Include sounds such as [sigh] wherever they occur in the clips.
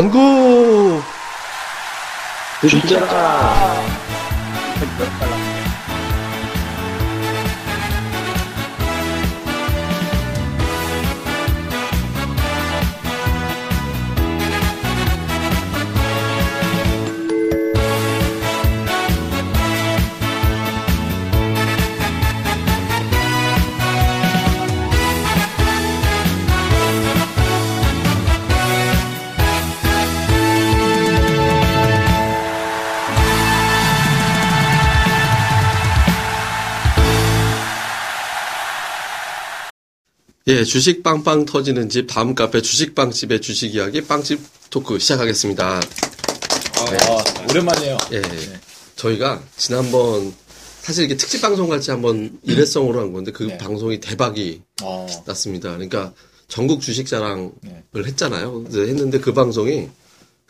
선구! 진짜. 예, 주식 빵빵 터지는 집 다음 카페 주식 빵집의 주식 이야기 빵집 토크 시작하겠습니다. 아, 오랜만이에요. 예, 저희가 지난번 사실 이게 특집 방송 같이 한번 일회성으로 한 건데 그 네. 방송이 대박이 어, 났습니다. 그러니까 전국 주식 자랑을 네. 했잖아요. 했는데 그 방송이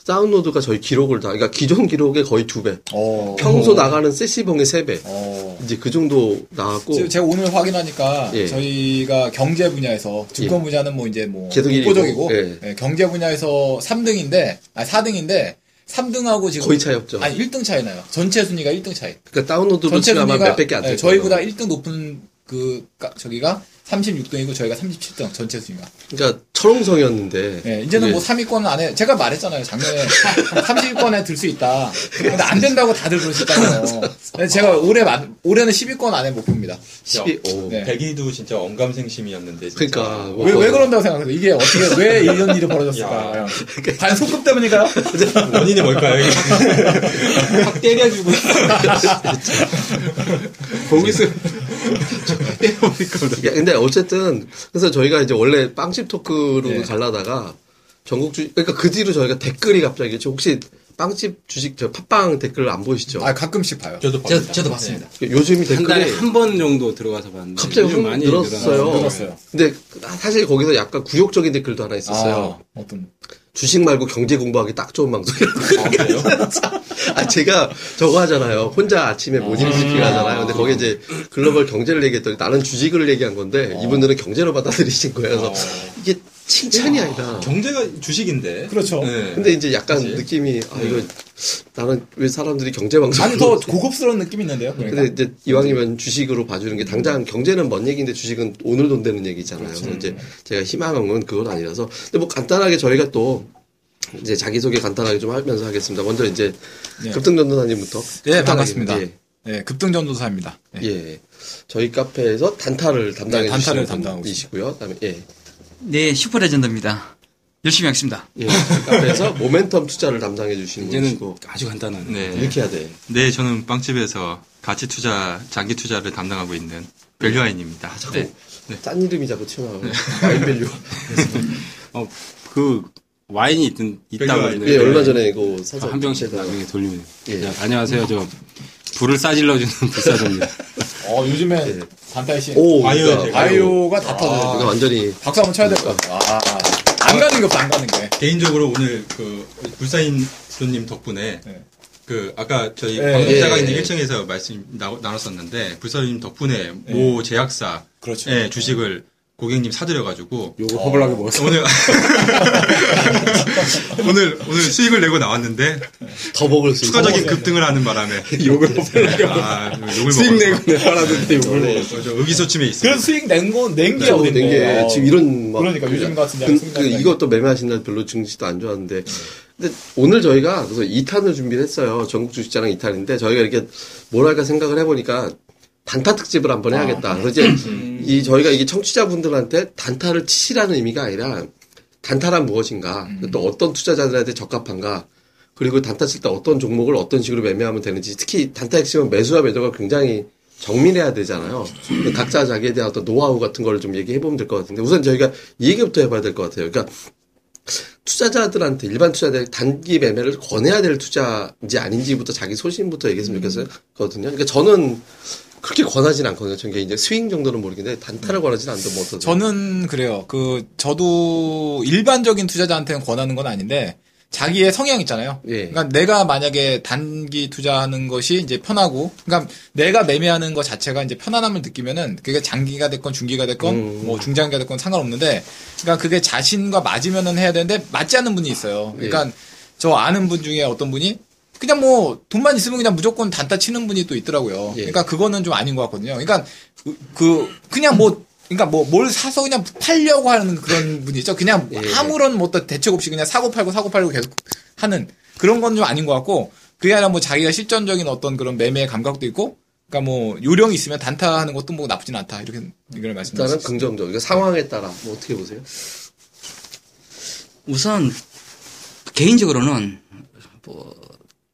다운로드가 저희 기록을 다, 그러니까 기존 기록의 거의 두 배, 어, 평소 나가는 세시봉의 세 배, 어. 이제 그 정도 나왔고 제가 오늘 확인하니까 예. 저희가 경제 분야에서 증권 예. 분야는 뭐 이제 뭐 독보적이고 예. 예, 경제 분야에서 3등인데 아니 4등인데 3등하고 지금 거의 차이 없죠. 아니 1등 차이 나요. 전체 순위가 1등 차이. 그러니까 다운로드로 전체 순위가 몇백 개 안 예, 될 저희보다 거예요. 1등 높은 그 가- 저기가 36등이고 저희가 37등 전체 순위가. 그러니까 철옹성이었는데 예, 이제는 그게 뭐 3위권 안에 제가 말했잖아요. 작년에 [laughs] 30위권에 들 수 있다. 근데 안 된다고 다들 그러시잖아요. 근데 [laughs] 제가 올해 만- 올해는 10위권 안에 목표입니다. 12, 오. 네. 백이도 진짜 언감생심이었는데. 진짜. 그러니까 뭐 왜, 왜 그런다고 생각하세요? 이게 어떻게, 왜 이런 일이 벌어졌을까? 야. 반 소급 때문인가요? [laughs] 원인이 뭘까요? 이게? 확 때려주고. 거기서 야, 근데 어쨌든 그래서 저희가 이제 원래 빵집 토크로 네. 갈라다가 전국 주 그러니까 그 뒤로 저희가 댓글이 갑자기 저 혹시 빵집 주식 저 팟빵 댓글 안 보이시죠? 아, 가끔씩 봐요. 저도 저, 봤습니다. 저도 봤습니다. 요즘이 한 달에 댓글이 한 번 정도 들어가서 봤는데 갑자기 요즘 확 많이 늘었어요. 늘었어요. 근데 사실 거기서 약간 굴욕적인 댓글도 하나 있었어요. 아, 어떤. 주식 말고 경제 공부하기 딱 좋은 방송이라고. 아? [laughs] 아, 제가 저거 하잖아요. 혼자 아침에 morning 브리핑 하잖아요. 근데 거기에 이제 글로벌 경제를 얘기했더니 나는 주식을 얘기한 건데 이분들은 경제로 받아들이신 거예요. 그래서 이게 칭찬이 아니라. 경제가 주식인데. 그렇죠. 네. 근데 이제 약간 그치? 느낌이 아 이거 나는 왜 사람들이 경제 방송 아니, 더 고급스러운 느낌이 있는데요. 그러니까. 근데 이제 이왕이면 주식으로 봐주는 게 당장 경제는 먼 얘기인데 주식은 오늘 돈 되는 얘기잖아요. 그렇죠. 그래서 이제 제가 희망한 건 그건 아니라서 근데 뭐 간단하게 저희가 또 이제 자기 소개 간단하게 좀 하면서 하겠습니다. 먼저 이제 네. 급등 전도사님부터 네, 간단하게, 반갑습니다. 예. 네, 급등 전도사입니다. 네. 예. 저희 카페에서 단타를 담당해 네, 단타를 분이시고요. 그다음에 예. 네, 슈퍼레전드입니다. 열심히 하겠습니다. 예. 카페에서 모멘텀 투자를 담당해 주시는 이제는 분이시고 아주 간단한. 네. 이렇게 해야 돼. 네, 저는 빵집에서 가치 투자, 장기 투자를 담당하고 있는 밸류와인입니다. 네. 짠 이름이 자꾸 튀어나오고 [laughs] 와인밸류. [laughs] 어, 그 와인이 있든 있다고 예, 얼마 전에 이거 사서 한 병씩 나중에 돌리면. 예. 야, 안녕하세요. 저 불을 싸질러주는 [laughs] 불사조입니다. 어, 요즘에 네. 단타이 씨. 오, 바이오 그러니까 제 바이오 가 다 터져요. 이거 완전히 박수 한번 쳐야 될 것 같아요. 아, 안 가는 게 없어, 안 가는 게. 개인적으로 오늘 그 불사인도님 덕분에 네. 그 아까 저희 예, 방송자가 예, 있는 예. 1층에서 말씀 나, 나눴었는데 불사님 덕분에 모 제약사 그렇죠. 의 주식을 고객님 사드려가지고 요거 허블하게 먹었어. 오늘 [laughs] 오늘 오늘 수익을 내고 나왔는데 더 먹을 수 추가적인. 급등을 하는 바람에 [laughs] 욕을 허블하게 아 욕을 수익 먹었어. 내고 내 팔았는데 욕을 네. 먹었어. 어, 저 의기소침해 있습니다. 그래서 수익 낸 건, 낸게 그렇죠. 어딘데. 된게 어. 지금 이런 막 그러니까 요즘 같은 그, 데는 그 나는 이것도 매매하신 날 별로 증시도 안 좋았는데 근데 오늘 저희가 그래서 2탄을 준비를 했어요. 전국 주식자랑 2탄인데 저희가 이렇게 뭐랄까 생각을 해보니까 단타 특집을 한번 해야겠다. 그래서 이제 이 저희가 이게 청취자분들한테 단타를 치시라는 의미가 아니라 단타란 무엇인가, 또 어떤 투자자들한테 적합한가, 그리고 단타 칠 때 어떤 종목을 어떤 식으로 매매하면 되는지, 특히 단타 핵심은 매수와 매도가 굉장히 정밀해야 되잖아요. 각자 자기에 대한 어떤 노하우 같은 걸 좀 얘기해 보면 될 것 같은데, 우선 저희가 이 얘기부터 해봐야 될 것 같아요. 그러니까 투자자들한테 일반 투자자들 단기 매매를 권해야 될 투자인지 아닌지부터 자기 소신부터 얘기했으면 좋겠어요. 거든요. 그러니까 저는 그렇게 권하진 않거든요. 전 개인적으로 스윙 정도는 모르겠는데 단타를 권하진 않는데 뭐 어떠세요? 저는 그래요. 그 저도 일반적인 투자자한테는 권하는 건 아닌데 자기의 성향 있잖아요. 예. 그러니까 내가 만약에 단기 투자하는 것이 이제 편하고, 그러니까 내가 매매하는 것 자체가 이제 편안함을 느끼면은 그게 장기가 됐건 중기가 됐건 음. 뭐 중장기가 됐건 상관없는데, 그러니까 그게 자신과 맞으면은 해야 되는데 맞지 않는 분이 있어요. 그러니까 저 아는 분 중에 어떤 분이 그냥 뭐 돈만 있으면 그냥 무조건 단타 치는 분이 또 있더라고요. 예. 그러니까 그거는 좀 아닌 것 같거든요. 그러니까 그, 그 그냥 뭐 그러니까 뭐 뭘 사서 그냥 팔려고 하는 그런 분이 있죠. 그냥 예. 아무런 뭐 어떤 대책 없이 그냥 사고 팔고 사고 팔고 계속 하는 그런 건 좀 아닌 것 같고 그게 아니라 뭐 자기가 실전적인 어떤 그런 매매 감각도 있고 그러니까 뭐 요령이 있으면 단타하는 것도 뭐 나쁘진 않다 이렇게 이걸 말씀드릴 수 일단은. 긍정적. 그러니까 상황에 따라 뭐 어떻게 보세요? 우선 개인적으로는 뭐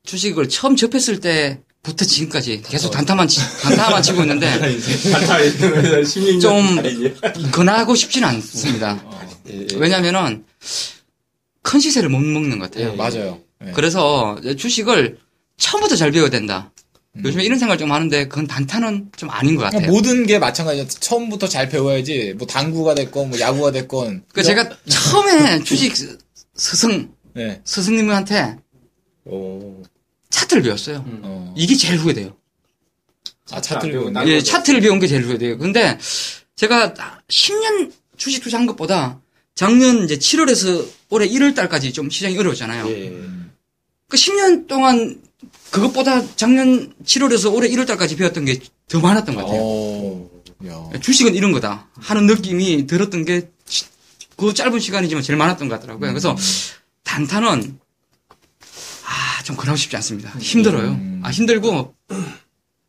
주식을 처음 접했을 때부터 지금까지 계속 단타만 치, 단타만 치고 있는데 [laughs] [laughs] 좀 권하고 싶지는 않습니다. 예, 예. 왜냐면은 큰 시세를 못 먹는 것 같아요. 예. 맞아요. 예. 그래서 주식을 처음부터 잘 배워야 된다. 음. 요즘에 이런 생각을 좀 하는데 그건 단타는 좀 아닌 것 같아요. 그러니까 모든 게 마찬가지죠. 처음부터 잘 배워야지 뭐 당구가 됐건 뭐 야구가 됐건 그 제가 처음에 [laughs] 주식 스승 네. 스승님한테 오. 차트를 배웠어요. 어. 이게 제일 후회돼요. 아 차트를 배운 딴 예, 거죠. 차트를 배운 게 제일 후회돼요. 근데 제가 10년 주식 투자한 것보다 작년 이제 7월에서 올해 1월 달까지 좀 시장이 어려웠잖아요. 예. 그 10년 동안 그것보다 작년 7월에서 올해 1월 달까지 배웠던 게 더 많았던 것 같아요. 어. 야. 주식은 이런 거다 하는 느낌이 들었던 게 그 짧은 시간이지만 제일 많았던 것 같더라고요. 그래서 단타는 아, 좀 그러고 싶지 않습니다. 힘들어요. 음. 아, 힘들고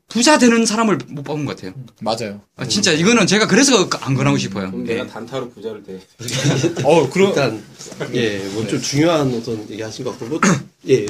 부자 되는 사람을 못 뽑은 것 같아요. 맞아요. 아, 진짜 이거는 제가 그래서 안 권하고 싶어요. 그럼 예. 내가 단타로 부자를 돼. [laughs] 어, 그럼 일단 예, 뭐 좀 중요한 어떤 얘기 하신 것 같고 뭐 예.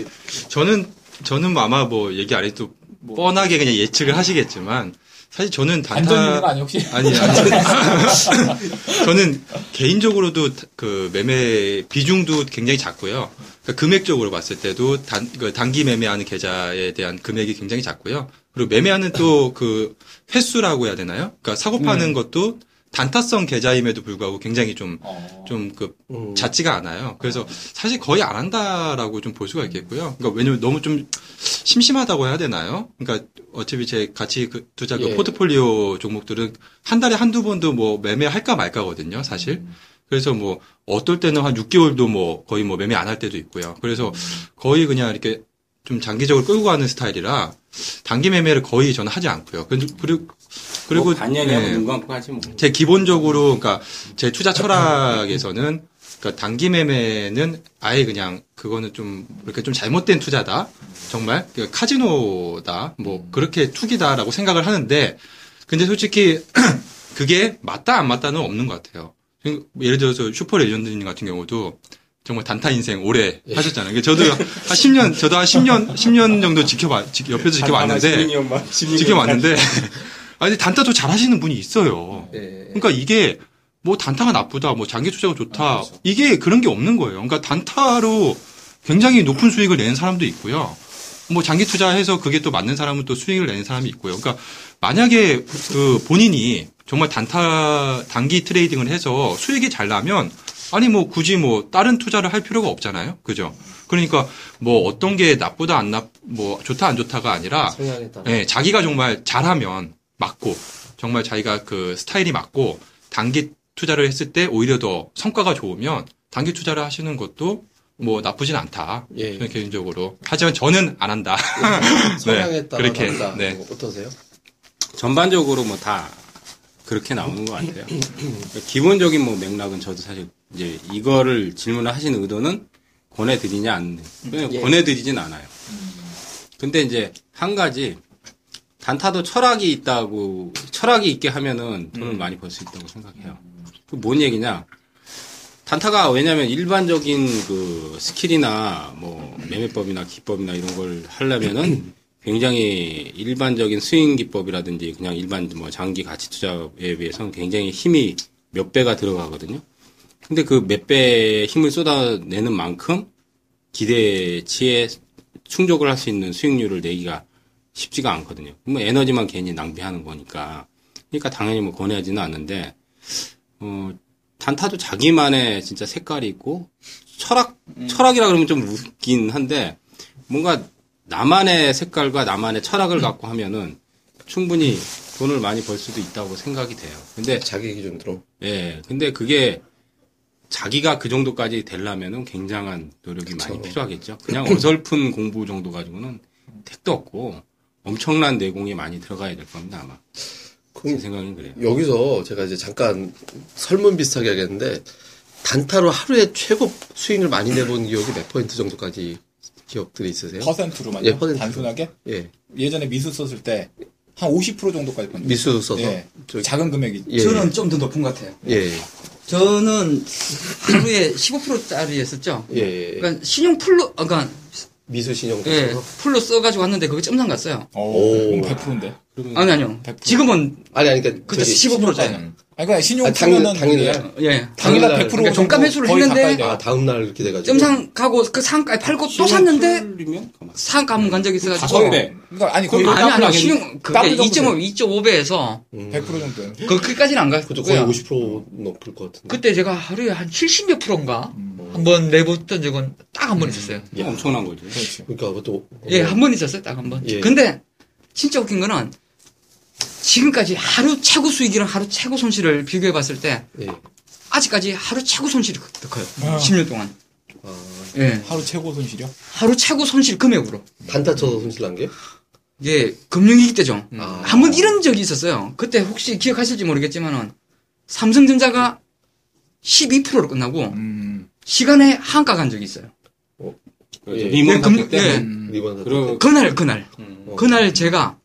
저는 저는 뭐 아마 뭐 얘기 안 해도 뻔하게 그냥 예측을 하시겠지만 사실 저는 단타 아니에요, 혹시? 아니, 아니. [laughs] [laughs] 저는 개인적으로도 그 매매 비중도 굉장히 작고요. 그러니까 금액적으로 봤을 때도 단, 그 단기 매매하는 계좌에 대한 금액이 굉장히 작고요. 그리고 매매하는 또 그 횟수라고 해야 되나요? 그러니까 사고 파는 것도 단타성 계좌임에도 불구하고 굉장히 좀, 어. 좀 그, 음. 잦지가 않아요. 그래서 사실 거의 안 한다라고 좀 볼 수가 있겠고요. 그러니까 왜냐면 너무 좀 심심하다고 해야 되나요? 그러니까 어차피 제 같이 그 투자 그 예. 포트폴리오 종목들은 한 달에 한두 번도 뭐 매매할까 말까거든요, 사실. 그래서 뭐 어떨 때는 한 6개월도 뭐 거의 뭐 매매 안 할 때도 있고요. 그래서 거의 그냥 이렇게 좀 장기적으로 끌고 가는 스타일이라 단기 매매를 거의 저는 하지 않고요. 그리고 그리고 그리고 반년이야 예. 눈 감고 하지 뭐. 제 기본적으로 그러니까 제 투자 철학에서는 그러니까 단기 매매는 아예 그냥 그거는 좀 이렇게 좀 잘못된 투자다. 정말 그 카지노다. 뭐 그렇게 투기다라고 생각을 하는데 근데 솔직히 [clears throat] 그게 맞다 안 맞다는 없는 것 같아요. 예를 들어서 슈퍼 레전드님 같은 경우도 정말 단타 인생 오래 하셨잖아요. 그러니까 저도 한 10년, 저도 한 10년, 10년 정도 지켜봐, 지- 옆에서 지켜봤는데, 지켜봤는데, [laughs] 아니, 단타도 잘 하시는 분이 있어요. 예. 그러니까 이게 뭐 단타가 나쁘다, 뭐 장기 투자가 좋다, 이게 그런 게 없는 거예요. 그러니까 단타로 굉장히 높은 수익을 내는 사람도 있고요. 뭐 장기 투자해서 그게 또 맞는 사람은 또 수익을 내는 사람이 있고요. 그러니까 만약에 그 본인이 정말 단타 단기 트레이딩을 해서 수익이 잘 나면 아니 뭐 굳이 뭐 다른 투자를 할 필요가 없잖아요. 그죠? 그러니까 뭐 어떤 게 나쁘다 안 나, 뭐 좋다 안 좋다가 아니라. 예, 자기가 정말 잘하면 맞고 정말 자기가 그 스타일이 맞고 단기 투자를 했을 때 오히려 더 성과가 좋으면 단기 투자를 하시는 것도 뭐 나쁘진 않다. 예. 저는 개인적으로. 하지만 저는 안 한다. [laughs] 성향에 따라 그렇게, 다르다. 네. 뭐 어떠세요? 전반적으로 뭐 다 그렇게 나오는 것 같아요. 기본적인 뭐 맥락은 저도 사실 이제 이거를 질문을 하시는 의도는 권해드리냐 안 예. 권해드리진 않아요. 근데 이제 한 가지 단타도 철학이 있다고 철학이 있게 하면은 돈을 많이 벌 수 있다고 생각해요. 그 뭔 얘기냐? 단타가 왜냐면 일반적인 그 skill이나 뭐 매매법이나 기법이나 이런 걸 하려면은 굉장히 일반적인 스윙 기법이라든지 그냥 일반 뭐 장기 가치 투자에 비해서는 굉장히 힘이 몇 배가 들어가거든요. 근데 그 몇배 힘을 쏟아내는 만큼 기대치에 충족을 할 수 있는 수익률을 내기가 쉽지가 않거든요. 뭐 에너지만 괜히 낭비하는 거니까. 그러니까 당연히 뭐 권해하지는 않는데, 어, 단타도 자기만의 진짜 색깔이 있고 철학 철학이라 그러면 좀 웃긴 한데 뭔가 나만의 색깔과 나만의 철학을 갖고 하면은 충분히 돈을 많이 벌 수도 있다고 생각이 돼요. 근데 자기 기준으로. 예, 근데 그게 자기가 그 정도까지 되려면은 굉장한 노력이 많이 필요하겠죠. 그냥 어설픈 공부 정도 가지고는 택도 없고 엄청난 내공이 많이 들어가야 될 겁니다 아마. 제 그럼 생각엔 그래요. 여기서 제가 이제 잠깐 설문 비슷하게 하겠는데 단타로 하루에 최고 수익을 많이 내본 기억이 몇 퍼센트 정도까지 기억들이 있으세요? 퍼센트로만요. 예, 퍼센트. 단순하게 예. 예전에 미수 썼을 때 한 50% 정도까지 번 미수 써서. 예. 저기- 작은 금액이 예. 저는 좀 더 높은 것 같아요. 예. 저는 하루에 15%짜리였었죠. 예. 예. 그러니까 신용 full로, 아, 그러니까 미수 신용 예. full로 써가지고 왔는데 그거 점상 갔어요. 오, 오. 그럼 100%인데. 아니 아니요. 100%. 지금은 아니 아니 그러니까 그때 저기 15%짜리. 아니 그러니까 신용 아, 당일- 풀면은 당일날? 그게 예. 당일날 당일날 100% 그러니까 종가 매수를 거의 했는데. 아 다음 날 이렇게 돼가지고. 점상 가고 그 상가에 팔고 또 샀는데. 상가 간 적이 있어가지고. 배. 그러니까 아니 거의 아니 아니 신용 그게 더블 정도 2.5, 2.5배에서 100% 정도예요. 그 그까지는 안 그것도 거의 갔고요. 50% 넘을 것 같은데. 그때 제가 하루에 한 70몇 프로인가 한번 내봤던 적은 딱 한 번 있었어요. 엄청난 거죠. 그렇죠. 그러니까 그것도. 예, 한 번 있었어요, 딱 한 번. 예. 근데 진짜 웃긴 거는 지금까지 하루 최고 수익이랑 하루 최고 손실을 비교해 봤을 때 예. 아직까지 하루 최고 손실이 더 커요. 아. 10년 동안. 아, 예. 하루 최고 손실이요? 하루 최고 손실 금액으로. 단타 쳐서 손실 난 게? 이게 금융위기 때죠. 아. 한 번 이런 적이 있었어요. 그때 혹시 기억하실지 모르겠지만은 삼성전자가 12%로 끝나고 음. 시간에 한가 간 적이 있어요. 그렇죠. 예. 금- 사태 때. 예. 음. 리본 그럼 그날 그날 어. 그날 제가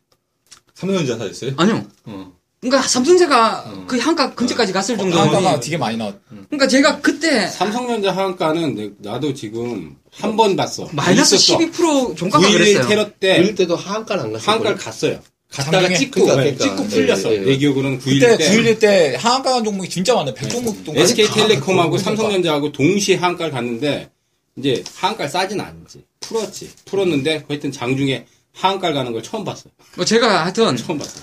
삼성전자 사셨어요? 아니요. 어. 그러니까 삼성제가 그 한가 근처까지 갔을 정도로 한가가 되게 많이 나왔. 그러니까 제가 그때 삼성전자 하한가는 내- 나도 지금 한 번 봤어. 마이너스 있었어. 12% 종가가 9.11 그랬어요. 테러 때 그럴 때도 하한가는 안 갔어요. 하한가를 갔어요. 갔다가? 찍고 그러니까, 그러니까. 찍고 풀렸어. 예, 예. 내 기억으로는 9.11 그때 때 9.11 때 하한가 간 종목이 진짜 많아요. 100종목 정도. SK텔레콤하고 삼성전자하고 동시에 하한가를 갔는데 이제 하한가를 싸진 않지. 풀었지. 풀었는데 하여튼 장중에 하한가를 가는 걸 처음 봤어. 뭐 제가 하여튼 처음 봤어.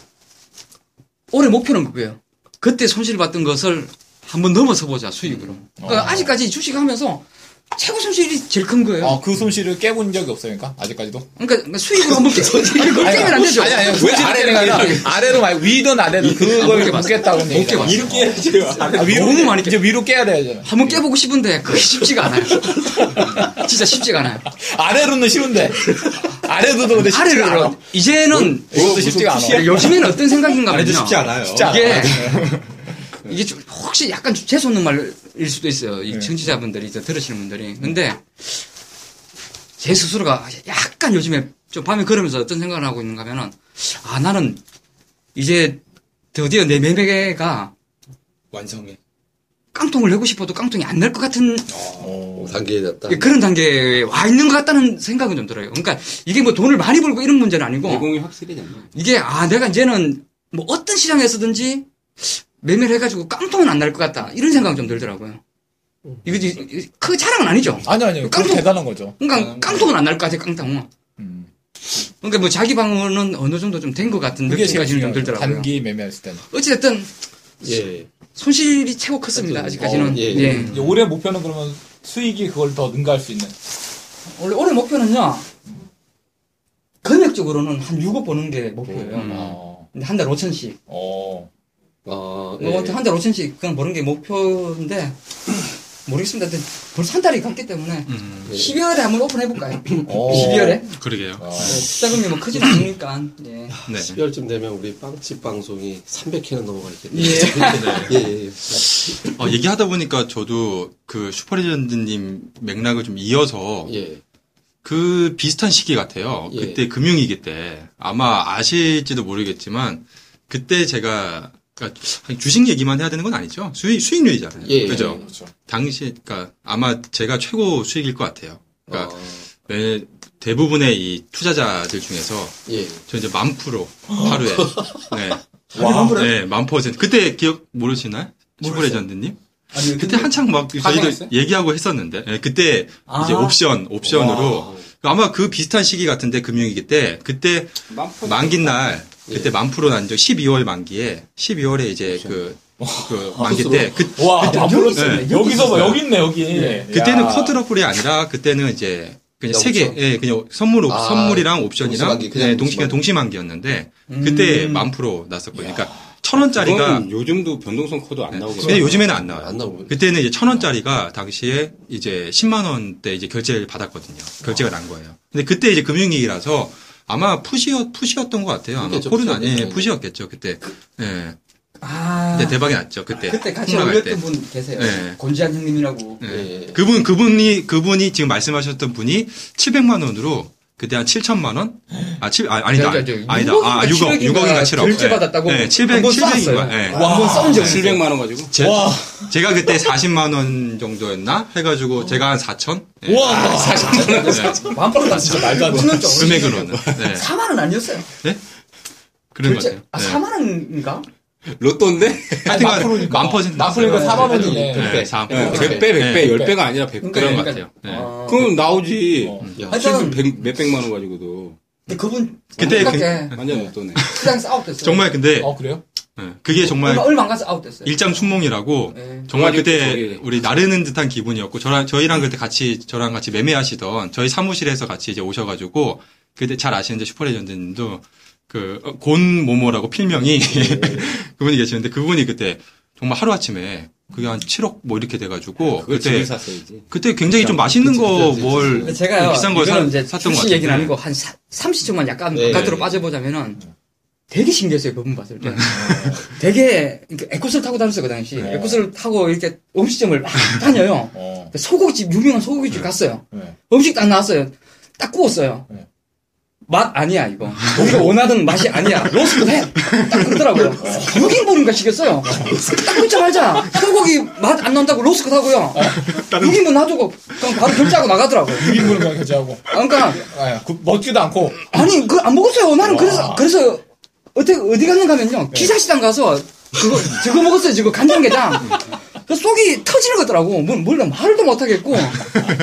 올해 목표는 그거예요. 그때 손실 봤던 것을 한번 넘어서 보자 수익으로. 그러니까 어. 아직까지 주식하면서 최고 손실이 제일 큰 거예요. 아, 그 손실을 깨본 적이 그러니까? 아직까지도? 그러니까, 그러니까 수익으로 한번 깨. [laughs] 아니 그걸 깨면 안 되죠. 아니, 아니, 왜 아래는 아니라, 아래로 말고, 위든 아래든 그걸 깨봤어. 묻겠다고 못 깨봤어. 이렇게 해야지. 아, 위로, 너무 많이 이제 위로 깨야 되잖아. 한번 깨보고 싶은데 그게 쉽지가 않아요. [laughs] 진짜 쉽지가 않아요. 아래로는 쉬운데. 아래로도 근데 쉽지가 아래로 않아. 이제는 이것도 쉽지가 않아. 요즘에는 어떤 생각인가 아래도 하면요. 쉽지 않아요. 이게 이게 좀 혹시 약간 좀 재수 없는 말일 수도 있어요. 이 네. 청취자분들이 이제 들으시는 분들이. 근데 제 스스로가 약간 요즘에 좀 밤에 걸으면서 어떤 생각을 하고 있는가 하면은 아 나는 이제 드디어 내 매매가 완성해. 깡통을 내고 싶어도 깡통이 안 날 것 같은 어, 단계에 됐다. 그런 단계에 와 있는 것 같다는 생각은 좀 들어요. 그러니까 이게 뭐 돈을 많이 벌고 이런 문제는 아니고 내공이 확실히 됐네. 이게 아 내가 이제는 뭐 어떤 시장에서든지 매매를 해가지고 깡통은 안 날 것 같다 이런 생각이 좀 들더라고요. 이거 이- 크 자랑은 아니죠. 아니, 아니, 그건 깡통. 대단한 거죠. 그러니까 깡통은 안 날 것 같아 깡통은. 음. 그러니까 뭐 자기 방어는 어느 정도 좀 된 것 같은 느낌까지는 좀. 들더라고요. 단기 매매했을 때는. 어찌됐든 예. 손실이 최고 컸습니다. 아직까지는. 어, 예, 예. 예. 올해 목표는 그러면 수익이 그걸 더 능가할 수 있는. 원래 올해 목표는요. 금액적으로는 한 6억 버는 게 목표예요. 음. 어. 한달 5천씩. 어. 아, 뭐, 예. 한달 5천씩 그냥 버는 게 목표인데, 모르겠습니다. 근데 벌써 한 달이 갔기 때문에, 음, 12월에 한번 오픈해볼까요? 어. 12월에? [laughs] 그러게요. 어. 투자금이 뭐 크진 않으니까, 예. 네. 12월쯤 되면 우리 빵집 방송이 300회는 넘어가 있겠네요. 예. 예, 예, 예. 어, 얘기하다 보니까 저도 그 슈퍼레전드님 맥락을 좀 이어서 예. 그 비슷한 시기 같아요. 예. 그때 금융위기 때 아마 아실지도 모르겠지만 그때 제가 그러니까 주식 얘기만 해야 되는 건 아니죠. 수익 수익률이잖아요. 예, 그죠? 그렇죠. 당시 그러니까 아마 제가 최고 수익일 것 같아요. 그러니까 아, 매- 대부분의 이 투자자들 중에서 예. 저 이제 만 프로 하루에 [gasps] 네. 와. 네, 만 퍼센트. 그때 기억 모르시나요? 슈퍼레전드님? 아니, 그때 한창 막 파생했어요? 얘기하고 했었는데 예, 그때 아. 이제 옵션 옵션으로 와. 아마 그 비슷한 시기 같은데 금융위기 때 그때 만기 날 그때 만 프로 난적 12월 만기에 12월에 이제 그, 그 만기 때 그, 와, 앞으로 네. 여기서 봐, 여기 있네, 여기. 그때는 야. quadruple이 아니라 그때는 이제 그냥 세 개, 옵션? 예, 그냥 선물, 옵- 아, 선물이랑 옵션이랑 동시만기, 그냥 네, 동시, 그냥 동시만기. 동시만기였는데 그때 만 프로 났었거든요. 그러니까 천 원짜리가 그건 요즘도 변동성 코드 안 나오고 근데 요즘에는 안 나와요. 안 나오고. 그때는 이제 천 원짜리가 당시에 이제 10만 원대 이제 결제를 받았거든요. 결제가 난 거예요. 근데 그때 이제 금융위기라서 아마 푸시였, 푸시였던 것 같아요. 아마 아니, 예. 푸시였겠죠, 그때. 예. 아. 대박이 났죠, 그때. 그때 같이 올렸던 때. 분 계세요. 네. 권지한 형님이라고. 예. 예. 그분, 그분이, 그분이 지금 말씀하셨던 분이 700만 원으로 그때 한 7천만 원? 아, 7, 아, 아니다. 저, 저, 저, 아니다. 아, 6억인가 6억, 6억인가 7억. 결제 받았다고 예, 700, 한번 700인가. 쐈어요. 예. 한번 있어요. 700만 원 가지고 제, 와. 제가 그때 40만 원 정도였나? 해가지고 제가 한 4천? 예. 와, 만프로 났어. 진짜 말도 안 돼. 금액으로는. 네. 4만 원 아니었어요. 그런 것 결제, 같아요. 아, 네. 4만 원인가? 로또인데 하여튼간 프로니까. 만 퍼센트 났어요. 4만 원이네. 네, 4, 예, 100배, 100배, 네. 10배가 아니라 100배. 그런 것 그러니까, 같아요. 네. 어. 그럼 나오지. 어. 야, 하여튼, 지금 100, 몇백만 원 가지고도. 근데 그분, 그때 그때 완전 로또네. 시장에서 아웃됐어요. 정말 근데 어, 그래요? 네, 그게 정말 얼마, 얼마 안 가서 아웃됐어요. 일장 춘몽이라고 네. 정말 그때 우리 나르는 듯한 기분이었고 저랑 저희랑 그때 같이 저랑 같이 매매하시던 저희 사무실에서 같이 이제 오셔가지고 그때 잘 아시는데 슈퍼레전드님도 그 곤 모모라고 필명이 [laughs] 그분이 계시는데 그분이 그때 정말 하루 아침에 그게 한 7억 뭐 이렇게 돼가지고 그걸 그때. 그때 굉장히 좀 맛있는 거뭘 근데 제가요, 비싼 거 사, 이제 샀던 같은데 얘기는 아니고 한 30초만 약간 네. 바깥으로 빠져보자면은 되게 신기했어요, 그분 봤을 때. 되게, 이렇게 에쿠스를 타고 다녔어요, 그 당시. 네. 에쿠스를 타고 이렇게 음식점을 막 [laughs] 다녀요. 어. 소고기집, 유명한 소고기집 갔어요. 네. 음식 딱 나왔어요. 딱 구웠어요. 네. 맛 아니야, 이거. 우리가 원하던 맛이 아니야. loss cut 해! 딱 그러더라고요. 6인분인가 시켰어요. 딱 굽자마자 소고기 맛 안 난다고 loss cut 하고요. 6인분 놔두고 그냥 바로 결제하고 나가더라고요. 6인분을 그냥 결제하고. 그러니까, 아, 그, 먹지도 않고. 아니, 그 안 먹었어요. 나는 그래서, 그래서, 어떻게, 어디 갔는가 하면요. 기사시장 가서, 그거, 저거 먹었어요. 저거 간장게장. 그 속이 터지는 거더라고. 뭘, 뭘 말도 못하겠고.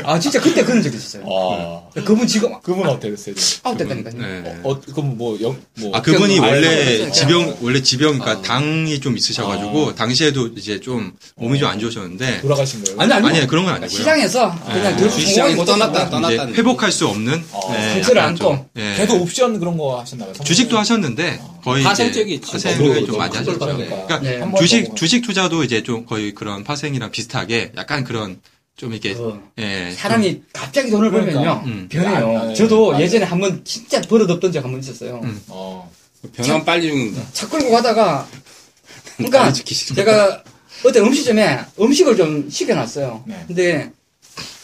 아, 진짜 그때 그런 적이 있었어요. 아. 그분 지금 그분 어때 됐어요? 아웃됐다니까요. 네. 어, 그럼 뭐, 영, 뭐. 아 그분이 그냥 원래 지병 원래 지병 그러니까 어. 당이 좀 있으셔가지고 아. 당시에도 이제 좀 몸이 좀 안 좋으셨는데 돌아가신 거예요? 아니, 아니. 아니에요, 그런 건 아니고요. 시장에서 그냥 결국 주식시장에 성공하지 떠났다. 떠났다. 회복할 수 없는 어, 네, 상처를 안고. 걔도 옵션 그런 거 하셨나요? 주식도 하셨는데 거의 이제 파생적이 있지. 파생을 어, 좀 많이 큰 하셨죠. 걸 그러니까. 그러니까 네. 주식 더 주식 투자도 이제 좀 거의 그런 파생이랑 비슷하게 약간 그런 좀 이렇게 어. 예, 사람이 갑자기 돈을 그러니까. 벌면요. 음. 변해요. 아, 네. 저도 예전에 한 번 진짜 버릇없던 적 한 번 있었어요. 음. 어. 변하면 빨리 죽는다. 차 끌고 가다가 [laughs] 그러니까. 제가 어떤 음식점에 음식을 좀 시켜놨어요. 네. 근데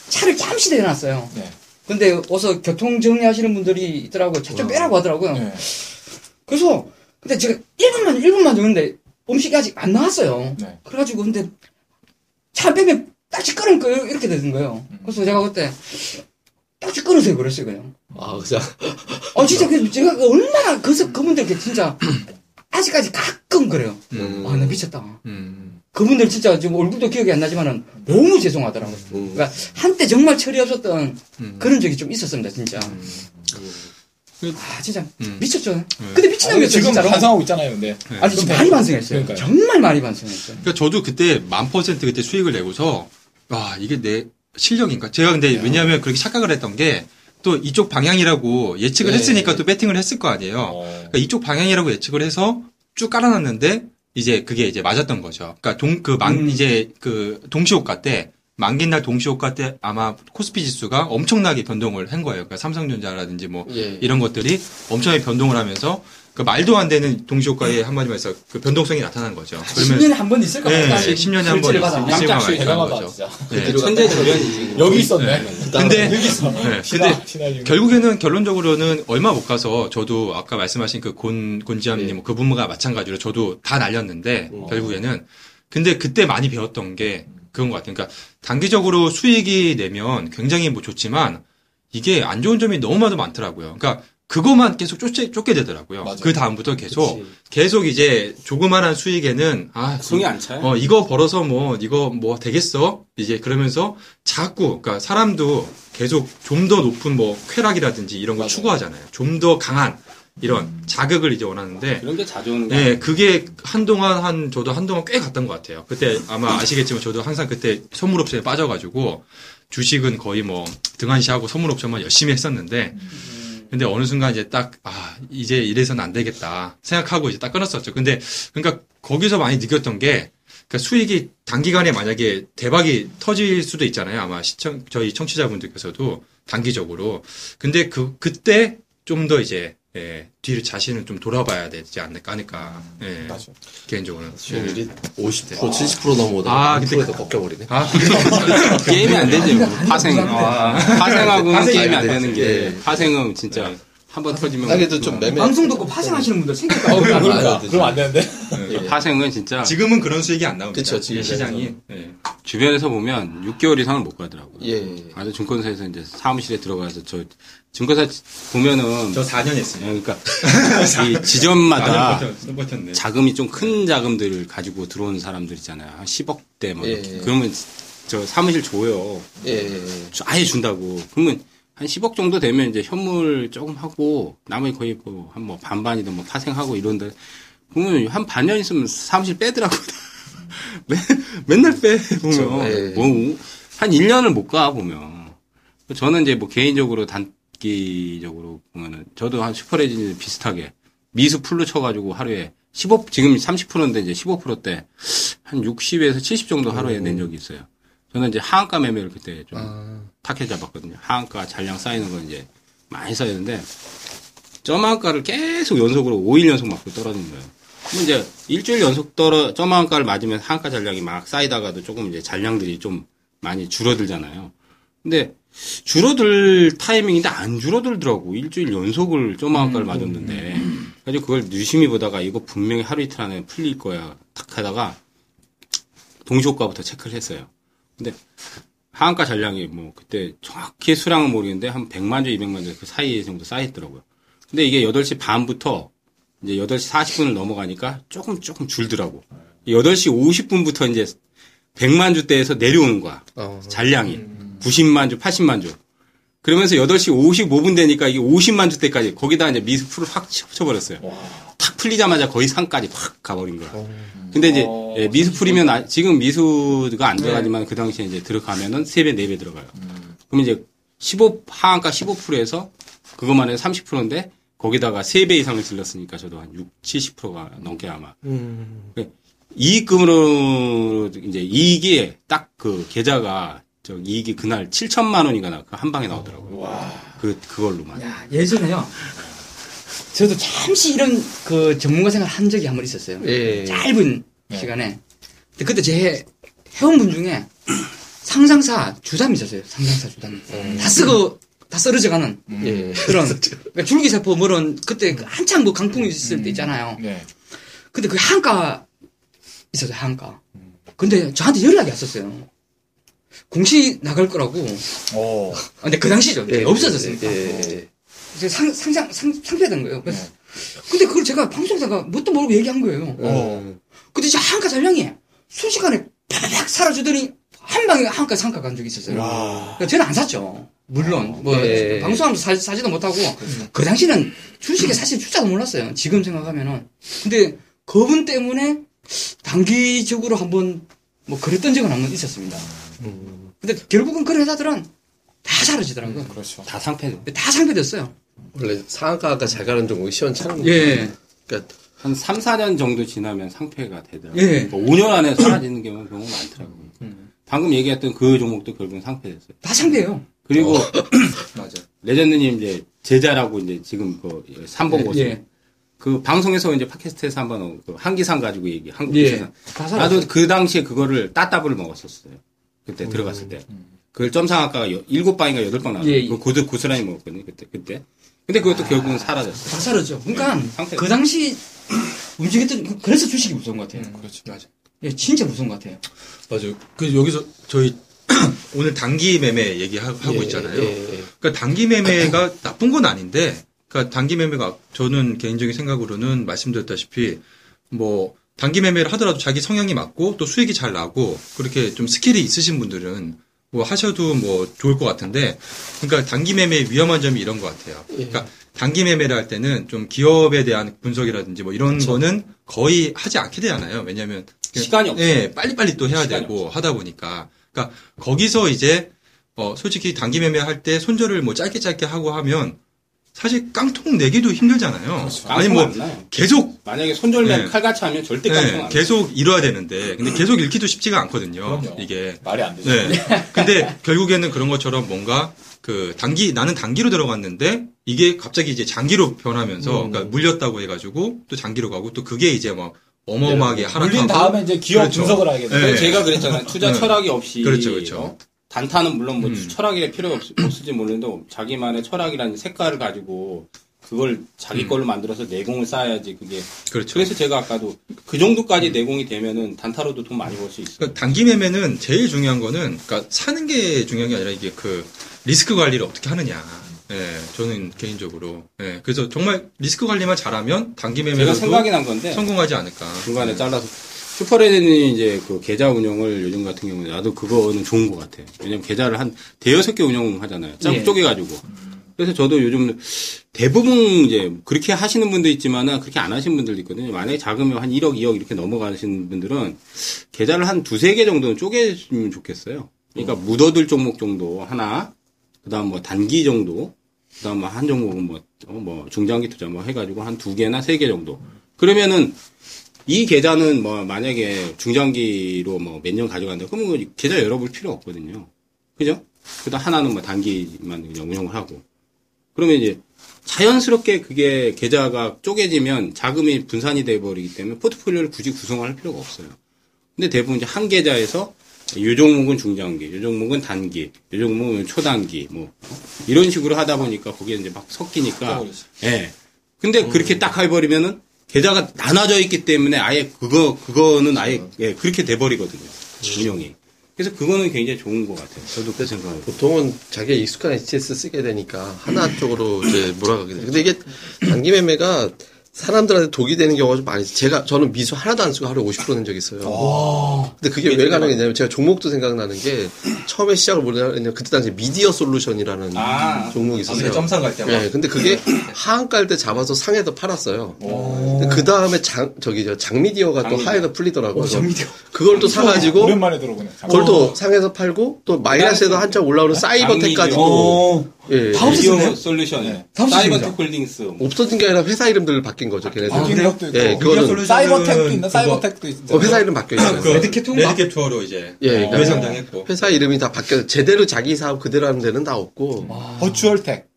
차를 잠시 대놨어요. 네. 근데 어서 교통 정리하시는 분들이 있더라고요. 차 좀 빼라고 하더라고요. 네. 그래서 근데 제가 1분만 1분만 줬는데 음식이 아직 안 나왔어요. 네. 그래가지고 근데 차 빼면 딱지 끊을 거 이렇게 되는 거예요. 음. 그래서 제가 그때 딱지 끊으세요 그랬어요 그냥. 아, 그냥. 아 진짜 그 제가 그 얼마나 그래서 그분들께 진짜 아직까지 가끔 그래요. 음, 아 나 미쳤다. 음, 그분들 진짜 지금 얼굴도 기억이 안 나지만은 너무 죄송하더라고요. 음. 그러니까 한때 정말 철이 없었던 음. 그런 적이 좀 있었습니다 진짜. 그- 아 진짜 음. 미쳤죠. 근데 아니, 미친 놈이었어요 지금 진짜로. 반성하고 있잖아요, 근데. 아니 진짜 많이 반성했어요. 그러니까요. 정말 많이 반성했어요. 그러니까 저도 그때 만 퍼센트 그때 수익을 내고서 와 이게 내 실력인가? 제가 근데 왜냐하면 그렇게 착각을 했던 게 또 이쪽 방향이라고 예측을 네. 했으니까 또 배팅을 했을 거 아니에요. 어. 그러니까 이쪽 방향이라고 예측을 해서 쭉 깔아놨는데 이제 그게 이제 맞았던 거죠. 그러니까 동그만 음. 이제 그 동시호가 때 만기날 동시호가 때 아마 코스피 지수가 엄청나게 변동을 한 거예요. 그러니까 삼성전자라든지 뭐 예. 이런 것들이 엄청나게 변동을 하면서 그 말도 안 되는 동시호가에 한마디로 해서 그 변동성이 나타난 거죠. 10년에 한 번 있을 것 네, 같다. 10년에 한 번 있을 있는 대단하다, 거죠. 진짜. 네. 천재지변이지. 여기 있었네. 근데 여기 있어. 네, 근데 신화 결국에는 결론적으로는 얼마 못 가서 저도 아까 말씀하신 그 곤 곤지암님 네. 뭐 그분과 마찬가지로 저도 다 날렸는데 어. 결국에는 근데 그때 많이 배웠던 게 그런 것 같아요. 그러니까 단기적으로 수익이 내면 굉장히 뭐 좋지만 이게 안 좋은 점이 너무나도 많더라고요. 그러니까 그것만 계속 쫓게, 쫓게 되더라고요. 그 다음부터 계속 그치. 계속 이제 조그만한 수익에는 아 손이 안 차요. 어 이거 벌어서 뭐 이거 뭐 되겠어 이제 그러면서 자꾸 그러니까 사람도 계속 좀 더 높은 뭐 쾌락이라든지 이런 거 맞아요. 추구하잖아요. 좀 더 강한 이런 자극을 이제 원하는데 그런 게 자주 오는 거 네, 그게 한동안 한 저도 한동안 꽤 갔던 것 같아요. 그때 아마 아시겠지만 저도 항상 그때 선물옵션에 빠져가지고 주식은 거의 뭐 등한시하고 선물옵션만 열심히 했었는데 근데 어느 순간 이제 딱 아 이제 이래서는 안 되겠다 생각하고 이제 딱 끊었었죠. 근데 그러니까 거기서 많이 느꼈던 게 그러니까 수익이 단기간에 만약에 대박이 터질 수도 있잖아요. 아마 시청 저희 청취자분들께서도 단기적으로 근데 그 그때 좀 더 이제 예, 뒤를 자신을 좀 돌아봐야 되지 않을까 하니까 예, 맞아. 개인적으로는 수익률이 50% 70% 넘어오다가 아, 아, 근데 근데 꺾여버리네. 아 게임이 안 되죠. 뭐. 파생. 파생하고는 파생이 게임이 안 안 되는 되지. 게 예. 파생은 진짜 한 번 터지면 아, 그래도 좀 매매. 방송 듣고 파생하시는 분들 생길까 어, 봐. 그러니까. 되지. 그럼 안 되는데. 예. 파생은 진짜 지금은 그런 수익이 안 나옵니다. 그쵸, 지금 이 시장이 예. 주변에서 보면 6개월 이상을 못 가더라고요. 예. 아주 증권사에서 이제 사무실에 들어가서 저 증권사 보면은 저 4년 했어요. 그러니까 [laughs] 이 지점마다 4년 버텼네. 자금이 좀 큰 자금들을 가지고 들어오는 사람들 있잖아요. 한 10억대 뭐 이렇게. 예. 그러면 저 사무실 줘요. 예, 예, 예. 저 아예 준다고. 그러면 한 10억 정도 되면 이제 현물 조금 하고 나머지 거의 뭐 한 뭐 반반이든 뭐 파생하고 이런데 그러면 한 반년 있으면 사무실 빼더라고요. [laughs] 맨, 맨날 빼 보면 예. 뭐 한 1년을 못 가 보면 저는 이제 뭐 개인적으로 단 기적으로 보면은 저도 한 슈퍼레진 비슷하게 미수 풀로 쳐가지고 하루에 15 지금 30%인데 이제 15%대 한 60에서 70 정도 하루에 낸 적이 있어요. 저는 이제 하한가 매매를 그때 좀 아, 타켓 잡았거든요. 하한가 잔량 쌓이는 거 이제 많이 쌓였는데 점한가를 계속 연속으로 5일 연속 맞고 떨어진 거예요. 그럼 이제 일주일 연속 떨어 점한가를 맞으면 하한가 잔량이 막 쌓이다가도 조금 이제 잔량들이 좀 많이 줄어들잖아요. 근데 줄어들 타이밍인데 안 줄어들더라고. 일주일 연속을 점한가를 맞았는데. 그래서 그걸 유심히 보다가 이거 분명히 하루 이틀 안에 풀릴 거야. 탁 하다가 동시호가부터 체크를 했어요. 근데 하한가 잔량이 뭐 그때 정확히 수량은 모르겠는데 한 100만 주, 200만 주 그 사이 정도 쌓였더라고요. 근데 이게 8시 반부터 이제 8시 40분을 넘어가니까 조금 조금 줄더라고. 8시 50분부터 이제 100만 주대에서 내려오는 거야. 어. 잔량이. 90만 주, 80만 주. 그러면서 8시 55분 되니까 이게 50만 주대까지 거기다 이제 미수 풀을 확 쳐버렸어요. 탁 풀리자마자 거의 상까지 확 가버린 거야. 근데 이제 어, 예, 미수 풀이면 아- 지금 미수가 안 들어가지만 그 당시에 이제 들어가면은 3배, 4배 들어가요. 그럼 이제 15, 하한가 15%에서 그것만 해도 30%인데 거기다가 3배 이상을 질렀으니까 저도 한 6, 70%가 넘게 아마. 음. 이익금으로 이제 이익이 딱 그 계좌가 저 이익이 그날 7천만 원인가 나, 그한 방에 나오더라고요. 그, 그걸로만. 야, 예전에요. 저도 잠시 이런 그 전문가 생활 한 적이 한 번 있었어요. 예. 짧은 시간에. 근데 그때 제 회원분 중에 상상사 주담이 있었어요. 상상사 주담. 다 쓰고, 다 썰어져가는 예. 그런. [laughs] 그러니까 줄기세포 뭐런 그때 그 한창 뭐 강풍이 있을 때 있잖아요. 네. 근데 그 한가 있었어요, 한가. 근데 저한테 연락이 왔었어요. 공시 나갈 거라고. 어. 아, 근데 그 당시죠. 예, 없어졌으니까. 예, 예. 이제 상, 상상, 상, 상패된 거예요. 그래서 근데 그걸 제가 방송에다가 뭣도 모르고 얘기한 거예요. 어. 근데 이제 한가 잔량이 순식간에 팍 사라지더니 한 방에 한가 상가 간 적이 있었어요. 와. 그러니까 저는 안 샀죠. 물론 뭐 예. 방송하면서 사, 사지도 못하고 그 당시는 주식에 사실 투자도 몰랐어요. 지금 생각하면은. 근데 그분 때문에 단기적으로 한번 뭐 그랬던 적은 한번 있었습니다. 음. 근데 결국은 그런 회사들은 다 사라지더라고요. 그렇죠. 다 상패. 다 상패됐어요. 원래 상한가가 잘 가는 종목이 시원찮은 예. 그러니까 한 3, 4년 정도 지나면 상패가 되더라고요. 예. 뭐 5년 안에 사라지는 경우가 너무 많더라고요. 방금 얘기했던 그 종목도 결국은 상패됐어요. 다 상패예요. 그리고 [clears throat] 맞아. 레전드님 이제 제자라고 이제 지금 그 3번 고수. 예. 그 방송에서 이제 팟캐스트에서 한번 그 한기상 가지고 얘기, 한국 예. 기상. 다 사라졌어요. 나도 그 당시에 그거를 따따블을 먹었었어요. 그때 들어갔을 때. 그걸 점상학과가 여- 일곱 방인가 여덟 방 나왔어요. 예, 예. 그 고드 고스란히 먹었거든요. 그때 그때. 근데 그것도 결국은 사라졌어요. 다 사라져. 그러니까 상패. 그 당시 움직였던 그- 그래서 주식이 무서운 것 같아요. 그렇죠. 맞아. 예, 진짜 무서운 것 같아요. 맞아요. 그 여기서 저희 [clears throat] 오늘 단기 매매 얘기하고 예, 있잖아요. 예, 예. 그러니까 단기 매매가 나쁜 건 아닌데 그러니까 단기 매매가 저는 개인적인 생각으로는 말씀드렸다시피 뭐 단기 매매를 하더라도 자기 성향이 맞고 또 수익이 잘 나고 그렇게 좀 skill이 있으신 분들은 뭐 하셔도 뭐 좋을 것 같은데 그러니까 단기 매매의 위험한 점이 이런 것 같아요. 그러니까 단기 매매를 할 때는 좀 기업에 대한 분석이라든지 뭐 이런 거는 거의 하지 않게 되잖아요. 왜냐하면 시간이 없어요. 예, 빨리빨리 또 해야 되고 하다 보니까 그러니까 거기서 이제 어 솔직히 단기 매매 할 때 손절을 뭐 짧게 짧게 하고 하면 사실 깡통 내기도 힘들잖아요. 아니 뭐 안. 계속 만약에 손절면 네. 칼같이 하면 절대 네, 깡통 안 나요. 계속 잃어야 되는데 근데 계속 잃기도 쉽지가 않거든요. 그럼요. 이게 말이 안 되죠. 네. 근데 결국에는 그런 것처럼 뭔가 그 단기 나는 단기로 들어갔는데 이게 갑자기 이제 장기로 변하면서 음. 그러니까 물렸다고 해가지고 또 장기로 가고 또 그게 이제 막 어마어마하게 하락하고 물린 다음에 이제 기업 그렇죠. 분석을 하게 돼요. 네. 제가 그랬잖아요. 투자 네. 철학이 없이 그렇죠, 그렇죠. 어? 단타는 물론 뭐 음. 철학이 필요 없, 없을지 모르는데 자기만의 철학이라는 색깔을 가지고 그걸 자기 음. 걸로 만들어서 내공을 쌓아야지 그게 그렇죠. 그래서 제가 아까도 그 정도까지 내공이 되면은 단타로도 돈 많이 벌 수 있어요. 그러니까 단기 매매는 제일 중요한 거는 그러니까 사는 게 중요한 게 아니라 이게 그 리스크 관리를 어떻게 하느냐. 예, 저는 개인적으로. 예, 그래서 정말 리스크 관리만 잘하면 단기 매매도 생각이 난 건데 성공하지 않을까. 중간에 잘라서 슈퍼레드니 이제 그 계좌 운영을 요즘 같은 경우는 나도 그거는 좋은 것 같아. 왜냐면 계좌를 한 대여섯 개 운영하잖아요. 짝 예. 쪼개가지고. 그래서 저도 요즘 대부분 이제 그렇게 하시는 분도 있지만은 그렇게 안 하시는 분들도 있거든요. 만약에 자금이 한 1억, 2억 이렇게 넘어가시는 분들은 계좌를 한 두세 개 정도는 쪼개주면 좋겠어요. 그러니까 묻어둘 종목 정도 하나, 그 다음 뭐 단기 정도, 그 다음 뭐 한 종목은 뭐, 어, 뭐 중장기 투자 뭐 해가지고 한 두 개나 세 개 정도. 그러면은 이 계좌는 뭐 만약에 중장기로 뭐 몇 년 가져간다 그러면 그 계좌 열어볼 필요 없거든요. 그죠? 그다음 하나는 뭐 단기만 그냥 운영을 하고. 그러면 이제 자연스럽게 그게 계좌가 쪼개지면 자금이 분산이 돼 버리기 때문에 포트폴리오를 굳이 구성할 필요가 없어요. 근데 대부분 이제 한 계좌에서 요 종목은 중장기, 요 종목은 단기, 요 종목은 초단기, 뭐 이런 식으로 하다 보니까 거기에 이제 막 섞이니까 예. 근데 그렇게 딱 해버리면은 계좌가 나눠져 있기 때문에 아예 그거 그거는 아예 예, 그렇게 돼 버리거든요 운영이. 그래서 그거는 굉장히 좋은 것 같아요. 저도 그 생각을. 보통은 자기가 익숙한 HTS 쓰게 되니까 하나 쪽으로 이제 몰아가게 돼요. 근데 이게 단기 매매가 사람들한테 독이 되는 경우가 좀 많이 있어요. 제가 저는 미수 하나도 안 쓰고 하루에 50%낸 적이 있어요. 근데 그게 왜 가능했냐면 제가 종목도 생각나는 게 처음에 시작을 뭐냐면 그때 당시 미디어 솔루션이라는 아. 종목이 있었어요. 점상 갈 때만. 네, 근데 그게 하한 깔 때 잡아서 상에서 팔았어요. 그 다음에 장 저기 저 장미디어가 또 장미디어. 하에서 풀리더라고요. 그걸 또 사가지고 오랜만에 들어보네. 그걸 또 상에서 팔고 또 마이너스에도 한참 올라오는 사이버텍까지 또 예, 다 없었네요? 솔루션, 네. 다 없었습니다. 사이버텍 홀딩스, 뭐 없어진 게 아니라 회사 이름들 바뀐 거죠, 걔네들. 아, 그래요? 예, 그거는 사이버텍도 있나? 사이버텍도 있죠. 어, 회사 이름 바뀌어 있어요. 그 레드캣 투어인가? 레드캡 투어로 이제 예, 그러니까 매상당했고. 회사 이름이 다 바뀌어 제대로 자기 사업 그대로 하는 데는 다 없고 버추얼텍.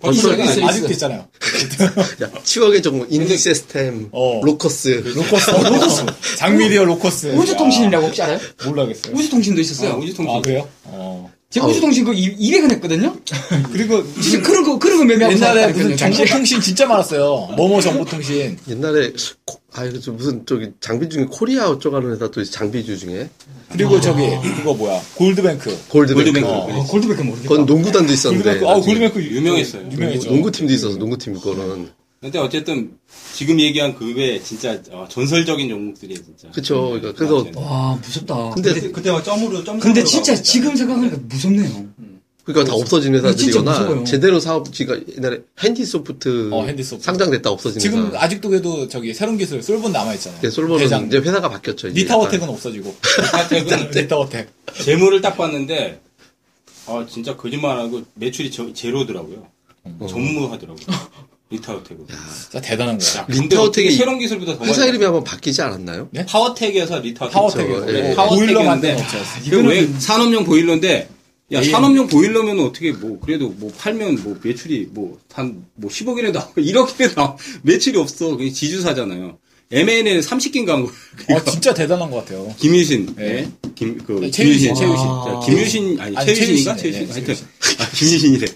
버추얼. 아직도 있잖아요. [laughs] 야, 치워의 종목 인디 시스템, 어. 로커스. 로커스. 로커스. [laughs] 장미디어 로커스. 우주통신이라고 혹시 알아요? 몰라겠어요. 우주통신도 있었어요. 아, 우주통신. 아, 그래요? 어. 제가 아우. 우주통신 그 200원 했거든요? [laughs] 그리고 진짜 그런 거, 그런 거 매매하고 옛날에 무슨. 정보통신 진짜 많았어요. 뭐뭐 정보통신. [laughs] 옛날에 코- 아좀 무슨 저기 장비 중에 코리아 어쩌가는 회사 또 장비주 중에 그리고 저기 그거 뭐야 골드뱅크. 골드뱅크. 골드뱅크. 어. 아, 골드백은 모르겠다. 그건 농구단도 있었는데. 골드뱅크. 아. 골드뱅크 유명했어요. 유명했죠. 농구팀도 있어서 농구팀 거는. 근데 어쨌든 지금 얘기한 그 외에 진짜 어, 전설적인 종목들이에요, 진짜. 그쵸. 그러니까 그래서 와, 무섭다. 근데 그때, 그때 막 점으로 점. 근데 진짜 지금 생각하니까 무섭네요. 그러니까 다 없어진 회사들이거나. 제대로 사업 지가 옛날에 핸디소프트 어, 핸디소프트. 상장됐다 없어진 지금 회사. 아직도 그래도 저기 새로운 기술 솔본 남아 있잖아요. 네, 솔버는 대장. 이제 회사가 바뀌었죠. 이제 리타워텍은 없어지고. [laughs] 리타텍은 리타워텍. 재물을 딱 봤는데 아 진짜 거짓말하고 매출이 저- 제로더라고요. 전무하더라고요. 리타우텍은. 진짜 대단한 거야. 어떻게 새로운 기술보다 더 회사 이름이 한번 바뀌지 않았나요? 네? 파워텍에서 리타우텍. 파워텍에서. 그쵸, 예. 보일러 만드는 파워텍이었는데 업체였어요. 이거 왜 산업용 보일러인데 야 AM. 산업용 보일러면 어떻게 뭐 그래도 뭐 팔면 뭐 매출이 뭐한뭐 10억이라도 나오고 1억이라도 나오고 [laughs] 매출이 없어 그냥 지주사잖아요. M&A는 30개인가 한 거. 어, 진짜 대단한 것 같아요. 김유신, 네. 예? 김, 그, 네, 최유신, 김유신. 최유신. 자, 김유신, 아니, 아니, 최유신인가? 최유신, 최유신. 네, 하여튼, 아, 김유신이래.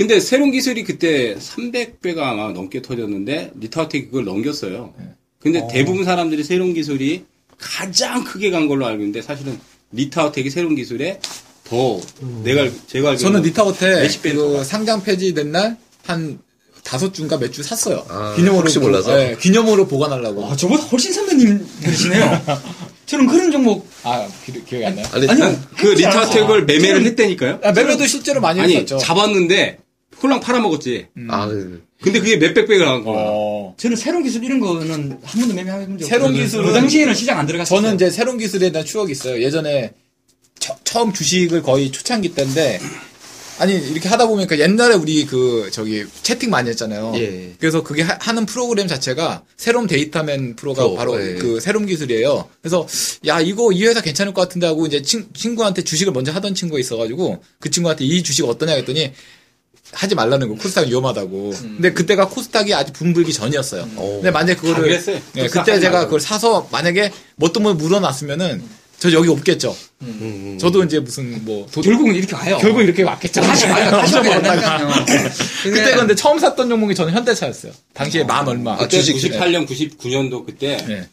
근데 새로운 기술이 그때 300배가 아마 넘게 터졌는데, 리타우텍이 그걸 넘겼어요. 네. 근데 대부분 사람들이 새로운 기술이 가장 크게 간 걸로 알고 있는데, 사실은 리타우텍이 새로운 기술에 더, 내가, 알- 제가 알기로. 저는 더 그. 상장 폐지된 날 한 다섯 주인가 몇 주 샀어요. 아, 기념으로 혹시 보- 몰라서? 네, 기념으로 보관하려고. 아, 저보다 훨씬 선배님들이시네요. [laughs] 저는 그런 종목 아 기, 기억이 안 나요? 아니, 아니요. 그 리타텍을 매매를 했다니까요? 아, 매매도 실제로 많이 아니 했었죠. 잡았는데 홀랑 팔아먹었지. 아, 그- 근데 그게 몇백 배가 나간 거야. 어. 저는 새로운 기술 이런 거는 한 번도 매매해본 적 새로운 없어요. 기술은- 그 당시에는 시장 안 들어갔어요. 저는 이제 새로운 기술에 대한 추억이 있어요. 예전에 처, 처음 주식을 거의 초창기 때인데 아니 이렇게 하다 보니까 옛날에 우리 그 저기 채팅 많이 했잖아요. 예. 그래서 그게 하, 는 프로그램 자체가 새로운 데이터맨 프로가 프로, 바로 예. 그 새로운 기술이에요. 그래서 야 이거 이 회사 괜찮을 것 같은데 하고 이제 친, 친구한테 주식을 먼저 하던 친구가 있어가지고 그 친구한테 이 주식 어떠냐 했더니 하지 말라는 거 코스닥 위험하다고. 근데 그때가 코스닥이 아직 붐불기 전이었어요. 오. 근데 만약 에다 그거를 그랬어요. 예, 그때 제가. 그걸 사서 만약에 뭣도 못 물어놨으면은 저 여기 없겠죠. 음, 음. 저도 이제 무슨 뭐 도- 결국은 이렇게 가요. 결국 이렇게 왔겠죠. 다시 와요. 와요. 먹었다가. 그때 근데 처음 샀던 종목이 저는 현대차였어요. 당시에 만 얼마. 아, 그때 주식 98년, 99년도 그때 네.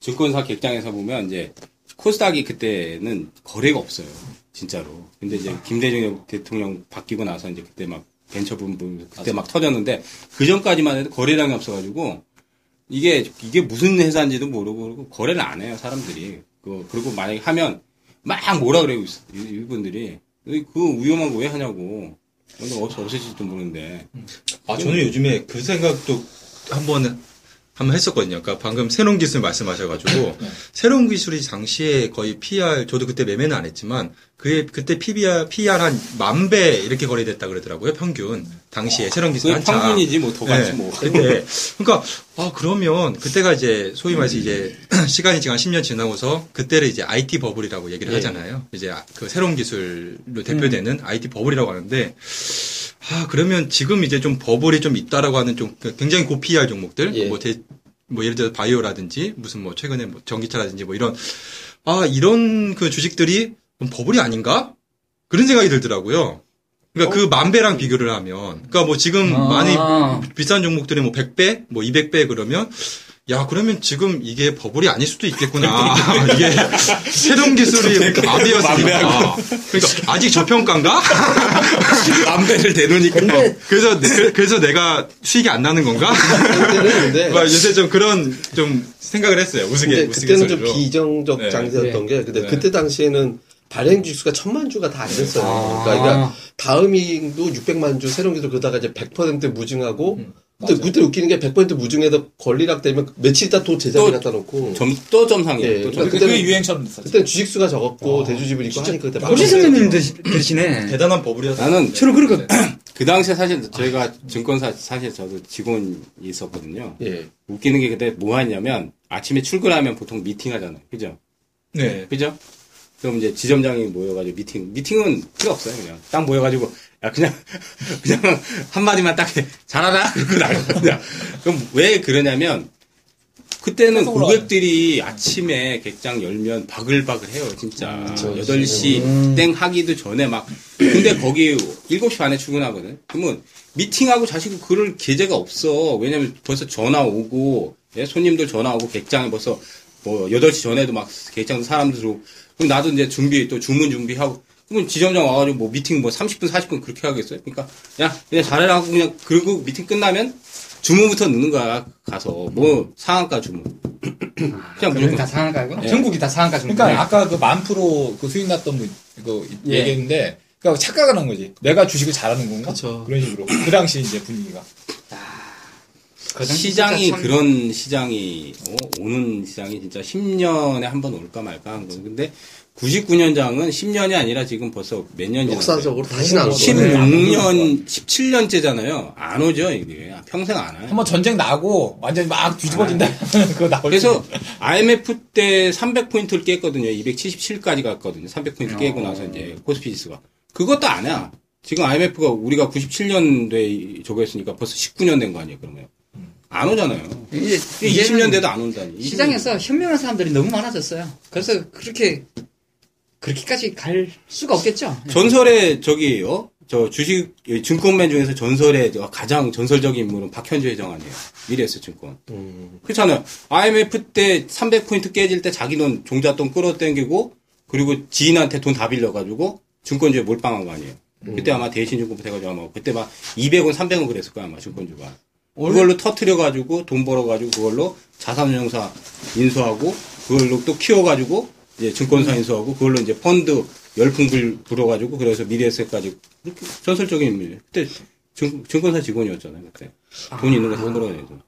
증권사 객장에서 보면 이제 코스닥이 그때는 거래가 없어요. 진짜로. 근데 이제 김대중 대통령 바뀌고 나서 이제 그때 막 벤처 붐 그때 막 터졌는데 그 전까지만 해도 거래량이 없어가지고 이게 이게 무슨 회사인지도 모르고 거래를 안 해요 사람들이. 그 그리고 만약에 하면 막 뭐라 그래요 이- 이분들이 그 위험한 거 왜 하냐고. 어디서 없어질지도 모르는데. 아, 저는 요즘에 그 생각도 한번 한번 했었거든요. 그러니까 방금 새로운 기술 말씀하셔가지고 새로운 기술이 당시에 거의 PR 저도 그때 매매는 안 했지만 그게 그때 PBR PR 한 만 배 이렇게 거래됐다 그러더라고요. 평균 당시에 새로운 기술 한참. 평균이지 뭐 더 같지 네, 뭐. 그때 [laughs] 그러니까 아 그러면 그때가 이제 소위 말해서 이제 [clears throat] 시간이 지금 한 10년 지나고서 그때를 이제 IT 버블이라고 얘기를 예. 하잖아요. 이제 아- 그 새로운 기술로 대표되는 IT 버블이라고 하는데 아 그러면 지금 이제 좀 버블이 좀 있다라고 하는 좀 굉장히 고 PR 종목들 예. 뭐, 대, 뭐 예를 들어 바이오라든지 무슨 뭐 최근에 뭐 전기차라든지 뭐 이런 아 이런 그 주식들이 좀 버블이 아닌가 그런 생각이 들더라고요. 그러니까 그만 배랑 비교를 하면 그러니까 뭐 지금 아. 많이 비싼 종목들이 뭐 100배, 뭐 200배 그러면 야 그러면 지금 이게 버블이 아닐 수도 있겠구나. [laughs] 이게 새로운 기술이 [laughs] 마비였으니까. 그러니까 아직 저평가인가? [laughs] 남배를 대놓으니까. 그래서 내- 그래서 내가 수익이 안 나는 건가? 그때는 근데 막 요새 좀 그런 좀 생각을 했어요. 우스개 우스개 그때는 좀. 비정적 네. 장세였던 게 근데 네. 그때 당시에는 발행 주수가 천만 주가 다 안 됐어요. 아. 그러니까, 그러니까 다음이도 600만 주 새로운 기술 그러다가 이제 100% 무증하고 근데 그때 웃기는 게100% 무증에도 권리락 되면 며칠 있다 또 제자리 또 갖다 놓고 점, 또 점상이에요. 예, 또 그러니까 점상. 그게 유행처럼 됐었죠. 그때 주식수가 적었고 대주집을 있고 하니까 그때 막 그랬어요. 선배님들이시네. 대단한 버블이었어요. 나는 저는 그러니까 [clears throat] 그 당시에 사실 저희가 증권사 사실 저도 직원이 있었거든요. 예. 웃기는 게 그때 뭐 하냐면 아침에 출근하면 보통 미팅 하잖아요. 그죠? 네. 그죠? 그럼 이제 지점장이 모여가지고 미팅, 미팅은 필요 없어요. 그냥 딱 모여가지고 야 그냥 [laughs] 그냥 한 마디만 딱 해. 잘하라 [laughs] 그러고 나가거든요. 그럼 왜 그러냐면 그때는 고객들이 아침에 객장 열면 바글바글 해요, 진짜. 그쵸, 8시 땡 하기도 전에 막. 근데 거기 7시 반에 출근하거든. 그러면 미팅하고 자시고 그럴 계제가 없어. 왜냐면 벌써 전화 오고, 예, 손님들 전화 오고, 객장에 벌써 뭐 8시 전에도 막 객장 사람들 들어오고. 그럼 나도 이제 준비, 또 주문 준비하고. 그러면 지점장 와가지고 뭐 미팅 뭐 30분, 40분 그렇게 하겠어요? 그러니까, 야, 그냥 잘해라 하고 그냥, 그리고 미팅 끝나면 주문부터 넣는 거야, 가서. 뭐, 상한가 주문. 그냥 그럼 무조건. 다 상한가고? 예. 전국이 다 상한가 중. 그러니까 아까 그 만 프로 그 수익 났던 분 이거 예. 얘기했는데 그러니까 착각을 한 거지. 내가 주식을 잘하는 건가? 그쵸. 런 식으로. 그 당시 이제 분위기가. 그 당시 시장이 참- 그런 시장이 어, 오는 시장이 진짜 10년에 한 번 올까 말까 한 거. 근데 99년장은 10년이 아니라 지금 벌써 몇년 지났어요? 역사적으로 다시 나온 거네. 16년, 17년째잖아요. 안 오죠, 이게. 평생 안 와요. 한번 전쟁 나고 완전히 막 뒤집어진다. [laughs] 그거 나올 그래서 IMF 때 300포인트를 깼거든요. 277까지 갔거든요. 300포인트 깨고 나서 이제 코스피 지수가. 그것도 안 해. 지금 IMF가 우리가 97년도에 저거 했으니까 벌써 19년 된 거 아니에요, 그러면. 안 오잖아요. 이제 20년 돼도 안 온다니. 시장에서 현명한 사람들이 너무 많아졌어요. 그래서 그렇게 그렇게까지 갈 수가 없겠죠. 전설의 저기 어? 저 주식 증권맨 중에서 전설의 저 가장 전설적인 인물은 박현주 회장 아니에요. 미래에셋 증권. 음. 그렇잖아요. IMF 때 300포인트 깨질 때 자기 돈 종잣돈 끌어당기고 그리고 지인한테 돈 다 빌려가지고 증권주에 몰빵한 거 아니에요. 그때 아마 대신증권부 해가지고 아마 그때 막 200원, 300원 그랬을 거야 아마 증권주가. 그걸로 터트려가지고 돈 벌어가지고 그걸로 자산운용사 인수하고 그걸로 또 키워가지고 이제 증권사 인수하고 그걸로 이제 펀드 열풍 불, 불어가지고 그래서 미래에셋까지 전설적인 인물이에요. 그때 증, 증권사 직원이었잖아요 그때. 돈 있는 거돈 벌어가지고.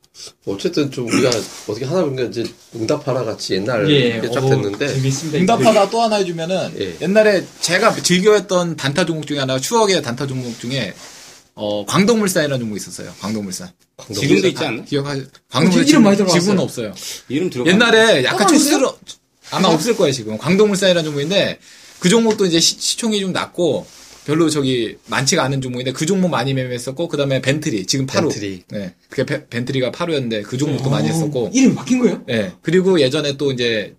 어쨌든 좀 우리가 어떻게 하다 보니까 이제 응답하라 같이 옛날 예, 이렇게 쫙 어, 됐는데 재밌습니다. 응답하다 또 하나 해주면은 예. 옛날에 제가 즐겨했던 단타 종목 중에 하나 추억의 단타 종목 중에 어 광동물산이라는 종목이 있었어요. 광동물산. 지금도 있지 않나? 기억하? 어, 이름 많이 들어봤어요. 지금은 없어요. 이름 들어가. 옛날에 약간? 촌스러 아마 없을 거예요 지금 광동물산이라는 종목인데 그 종목도 이제 시, 총이좀 낮고 별로 저기 많지가 않은 종목인데 그 종목 많이 매매했었고 그 다음에 벤트리 지금 파루 벤트리. 네 그게 베- 벤트리가 파루였는데 그 종목도 많이 했었고 이름 바뀐 거예요? 네 그리고 예전에 또 이제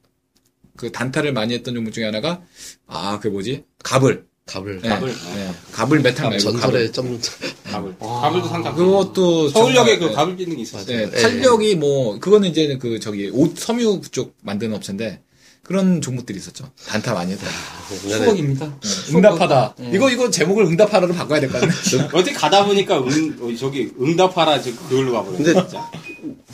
그 단타를 많이 했던 종목 중에 하나가 아 그 뭐지 가불 갑을 네, 가불. 네. 가불 메탈 말고 가불 전설의 점 가불. 가불도 상장. 그것도 서울역에 그 가불 짓는 게 있었어요. 네, 예. 탄력이 뭐 그거는 이제 그 저기 옷 섬유 쪽 만드는 업체인데 그런 종목들이 있었죠. 단타 많이 했다. 옛날에 추억입니다. 응답하다. 이거 이거 제목을 응답하라로 바꿔야 될 것 같네. [laughs] 어떻게 가다 보니까 응, 어, 저기 응답하라 저 그걸로 가버렸네. 근데 진짜.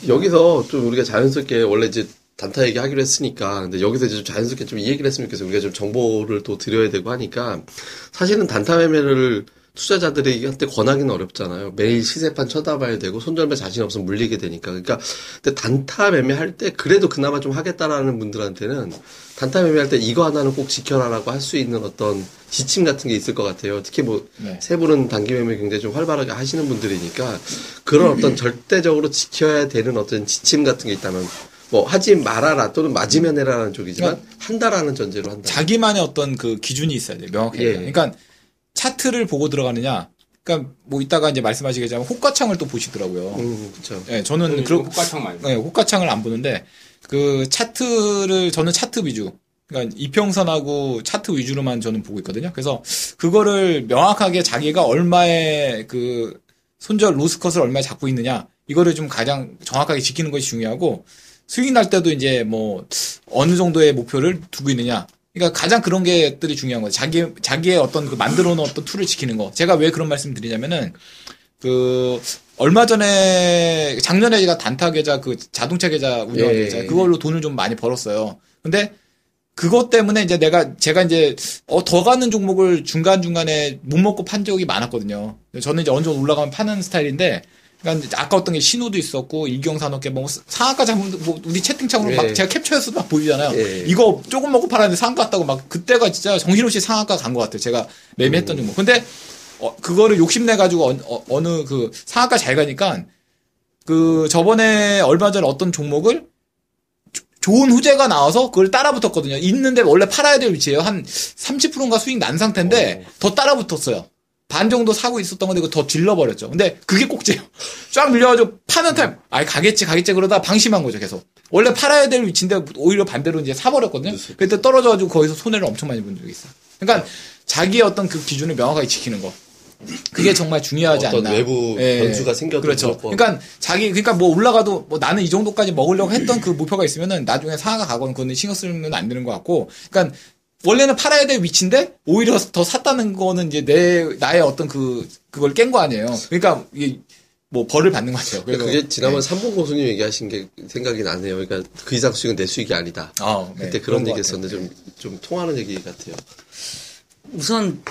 여기서 좀 우리가 자연스럽게 원래 이제 단타 얘기 하기로 했으니까 근데 여기서 이제 좀 자연스럽게 좀 이 얘기를 했으면 좋겠어요. 우리가 좀 정보를 또 드려야 되고 하니까 사실은 단타 매매를 투자자들에게 권하기는 어렵잖아요. 매일 시세판 쳐다봐야 되고 손절매 자신 없으면 물리게 되니까. 그러니까 근데 단타 매매할 때 그래도 그나마 좀 하겠다라는 분들한테는 단타 매매할 때 이거 하나는 꼭 지켜라라고 할 수 있는 어떤 지침 같은 게 있을 것 같아요. 특히 뭐 네. 세 분은 단기 매매 굉장히 좀 활발하게 하시는 분들이니까 그런 어떤 [clears throat] 절대적으로 지켜야 되는 어떤 지침 같은 게 있다면 뭐 하지 말아라 또는 맞으면 해라라는 쪽이지만 한다라는 전제로 한다. 자기만의 어떤 그 기준이 있어야 돼요. 명확하게. 예. 그러니까 차트를 보고 들어가느냐. 그러니까 뭐 이따가 이제 말씀하시겠지만 호가창을 또 보시더라고요. 음, 그렇죠. 예, 저는 그런 그 호가창 말고. 네, 호가창을 안 보는데 그 차트를 저는 차트 위주. 그러니까 이평선하고 차트 위주로만 저는 보고 있거든요. 그래서 그거를 명확하게 자기가 얼마의 그 손절 loss cut을 얼마에 잡고 있느냐 이거를 좀 가장 정확하게 지키는 것이 중요하고 수익 날 때도 이제 뭐 어느 정도의 목표를 두고 있느냐. 그러니까 가장 그런 게들이 중요한 거죠. 자기 자기의 어떤 그 만들어 놓은 어떤 tool을 지키는 거. 제가 왜 그런 말씀 드리냐면은 그 얼마 전에 작년에 제가 단타 계좌 그 자동차 계좌 운영하는 예. 계좌 그걸로 돈을 좀 많이 벌었어요. 근데 그것 때문에 이제 내가 제가 이제 어, 더 가는 종목을 중간 중간에 못 먹고 판 적이 많았거든요. 저는 이제 어느 정도 올라가면 파는 스타일인데, 그러니까 이제 아까웠던 게 신호도 있었고 일경산업계 뭐 상한가 잡으면 뭐 우리 채팅창으로 예. 막 제가 캡처해서 막 보이잖아요. 예. 이거 조금 먹고 팔았는데 상한가 갔다고 막 그때가 진짜 정신없이 상한가 간 것 같아요. 제가 매매했던 종목. 근데 어, 그거를 욕심내 가지고 어, 느그 상한가 잘 가니까 그 저번에 얼마 전에 어떤 종목을 조- 좋은 호재가 나와서 그걸 따라 붙었거든요. 있는데 원래 팔아야 될 위치예요. 한 30%인가 수익 난 상태인데 더 따라 붙었어요. 반 정도 사고 있었던 건데 그거 더 질러버렸죠. 근데 그게 꼭지예요. [laughs] 쫙 밀려가지고 파는 타임, 아이 가겠지 가겠지 그러다 방심한 거죠 계속. 원래 팔아야 될 위치인데 오히려 반대로 이제 사버렸거든요. 그때 떨어져가지고 거기서 손해를 엄청 많이 본 적이 있어요. 그러니까 자기의 어떤 그 기준을 명확하게 지키는 거. 그게 정말 중요하지 어떤 않나. 외부 예. 변수가 생겨도 그렇죠. 그러니까 자기 그러니까 뭐 올라가도 뭐 나는 이 정도까지 먹으려고 했던 그 목표가 있으면은 나중에 상한가 가거나 그거는 신경 쓰면 안 되는 것 같고. 그러니까 원래는 팔아야 될 위치인데 오히려 더 샀다는 거는 이제 내 나의 어떤 그 그걸 깬 거 아니에요. 그러니까 이게 뭐 벌을 받는 것 같아요. 그래서 그게 지난번 네. 삼봉 고수님 얘기하신 게 생각이 나네요. 그러니까 그 이상 수익은 내 수익이 아니다. 아, 네. 그때 그런 것 얘기. 했었는데 좀, 좀 통하는 얘기 같아요. 우선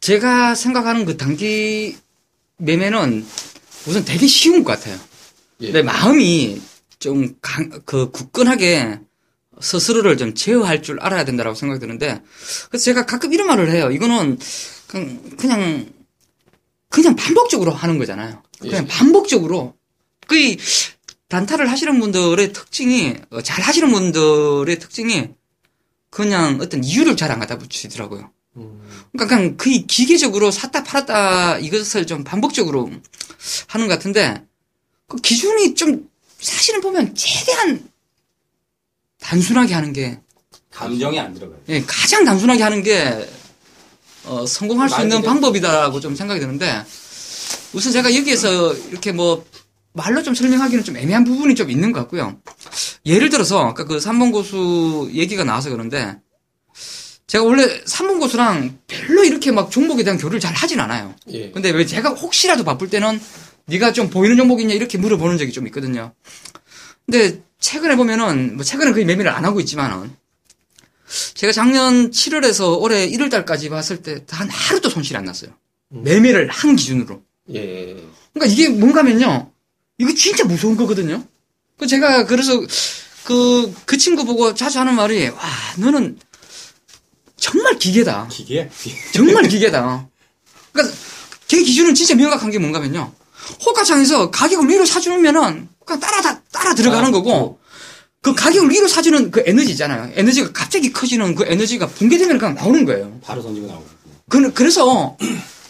제가 생각하는 그 단기 매매는 우선 되게 쉬운 것 같아요. 예. 내 마음이 좀 강, 그 굳건하게 스스로를 좀 제어할 줄 알아야 된다고 생각이 드는데 그래서 제가 가끔 이런 말을 해요. 이거는 그냥 그냥 그냥 반복적으로 하는 거잖아요. 그냥 반복적으로 그 단타를 하시는 분들의 특징이 어, 잘 하시는 분들의 특징이 그냥 어떤 이유를 잘 안 갖다 붙이더라고요. 그러니까 그냥 거의 기계적으로 샀다 팔았다 이것을 좀 반복적으로 하는 것 같은데 그 기준이 좀 사실은 보면 최대한 단순하게 하는 게 감정이 안 들어가요. 예, 가장 단순하게 하는 게 어, 성공할 수말 있는. 방법이다라고 좀 생각이 드는데 우선 제가 여기에서 이렇게 뭐 말로 좀 설명하기는 좀 애매한 부분이 좀 있는 것 같고요. 예를 들어서 아까 그 삼번 고수 얘기가 나와서 그런데 제가 원래 삼문고수랑 별로 이렇게 막 종목에 대한 교류를 잘 하진 않아요. 예. 근데 왜 제가 혹시라도 바쁠 때는 네가 좀 보이는 종목 있냐 이렇게 물어보는 적이 좀 있거든요. 근데 최근에 보면은 뭐 최근에 거의 매매를 안 하고 있지만은 제가 작년 7월에서 올해 1월 달까지 봤을 때 단 하루도 손실이 안 났어요. 매매를 한 기준으로. 예. 그러니까 이게 뭔가면요. 이거 진짜 무서운 거거든요. 그 제가 그래서 그, 그 친구 보고 자주 하는 말이, 와, 너는 정말 기계다. 기계? 정말 기계다. 그러니까 걔 기준은 진짜 명확한 게 뭔가면요. 호가창에서 가격을 위로 사주면은 그냥 따라 다 따라 들어가는 거고 그 가격을 위로 사주는 그 에너지 있잖아요. 에너지가 갑자기 커지는 그 에너지가 붕괴되면 그냥 나오는 거예요. 바로 던지고 나오고. 그, 그래서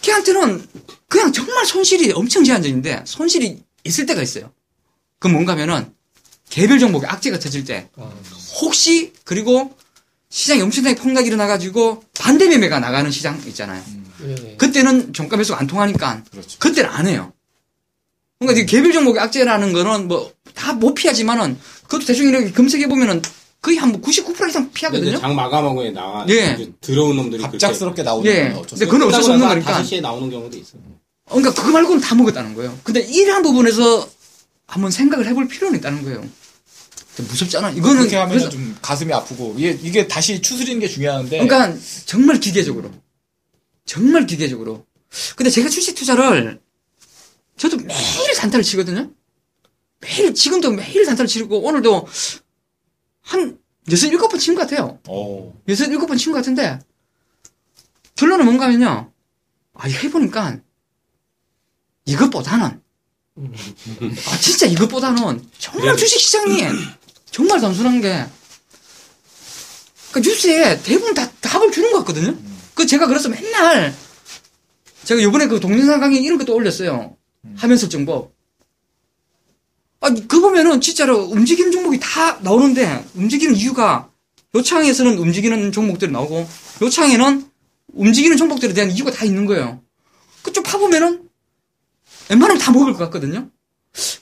걔한테는 그냥 정말 손실이 엄청 제한적인데 손실이 있을 때가 있어요. 그 뭔가면은 개별 종목에 악재가 터질 때 혹시 그리고 시장이 엄청나게 폭락이 일어나가지고 반대 매매가 나가는 시장 있잖아요. 예. 그때는 종가 매수가 안 통하니까 그렇죠. 그때는 안 해요. 그러니까 이 개별 종목의 악재라는 거는 뭐 다 못 피하지만은 그것도 대충 이렇게 검색해 보면은 거의 한 99% 이상 근데 피하거든요. 장 마감하고 나가. 예. 들어온 놈들이 갑작스럽게 나오는 예. 건 어쩔 수 근데 그건 어쩔 수 없는 거니까. 5시에 나오는 경우도 있어. 그러니까 그거 말고는 다 먹었다는 거예요. 근데 이러한 부분에서 한번 생각을 해볼 필요는 있다는 거예요. 무섭잖아. 이거는 그렇게 하면 그래서 좀 가슴이 아프고 이게 이게 다시 추스리는 게 중요한데 그러니까 정말 기계적으로. 정말 기계적으로. 근데 제가 주식 투자를 저도 매일 단타를 치거든요. 매일 지금도 매일 단타를 치고 오늘도 한 여섯 일곱 번 친 것 같아요. 어, 여섯 일곱 번 친 것 같은데 결론은 뭔가 하면요. 아, 해보니까 이것보다는 아, 진짜 이것보다는 정말 주식시장이 정말 단순한 게그 뉴스에 대부분 다 답을 주는 것 같거든요. 그 제가 그래서 맨날 제가 요번에 그 동영상 강의 이런 것도 올렸어요. 화면 설정법. 아, 그 보면은 진짜로 움직이는 종목이 다 나오는데 움직이는 이유가 요 창에서는 움직이는 종목들이 나오고 요 창에는 움직이는 종목들에 대한 이유가 다 있는 거예요. 그쪽 파보면은 웬만하면 다 먹을 것 같거든요.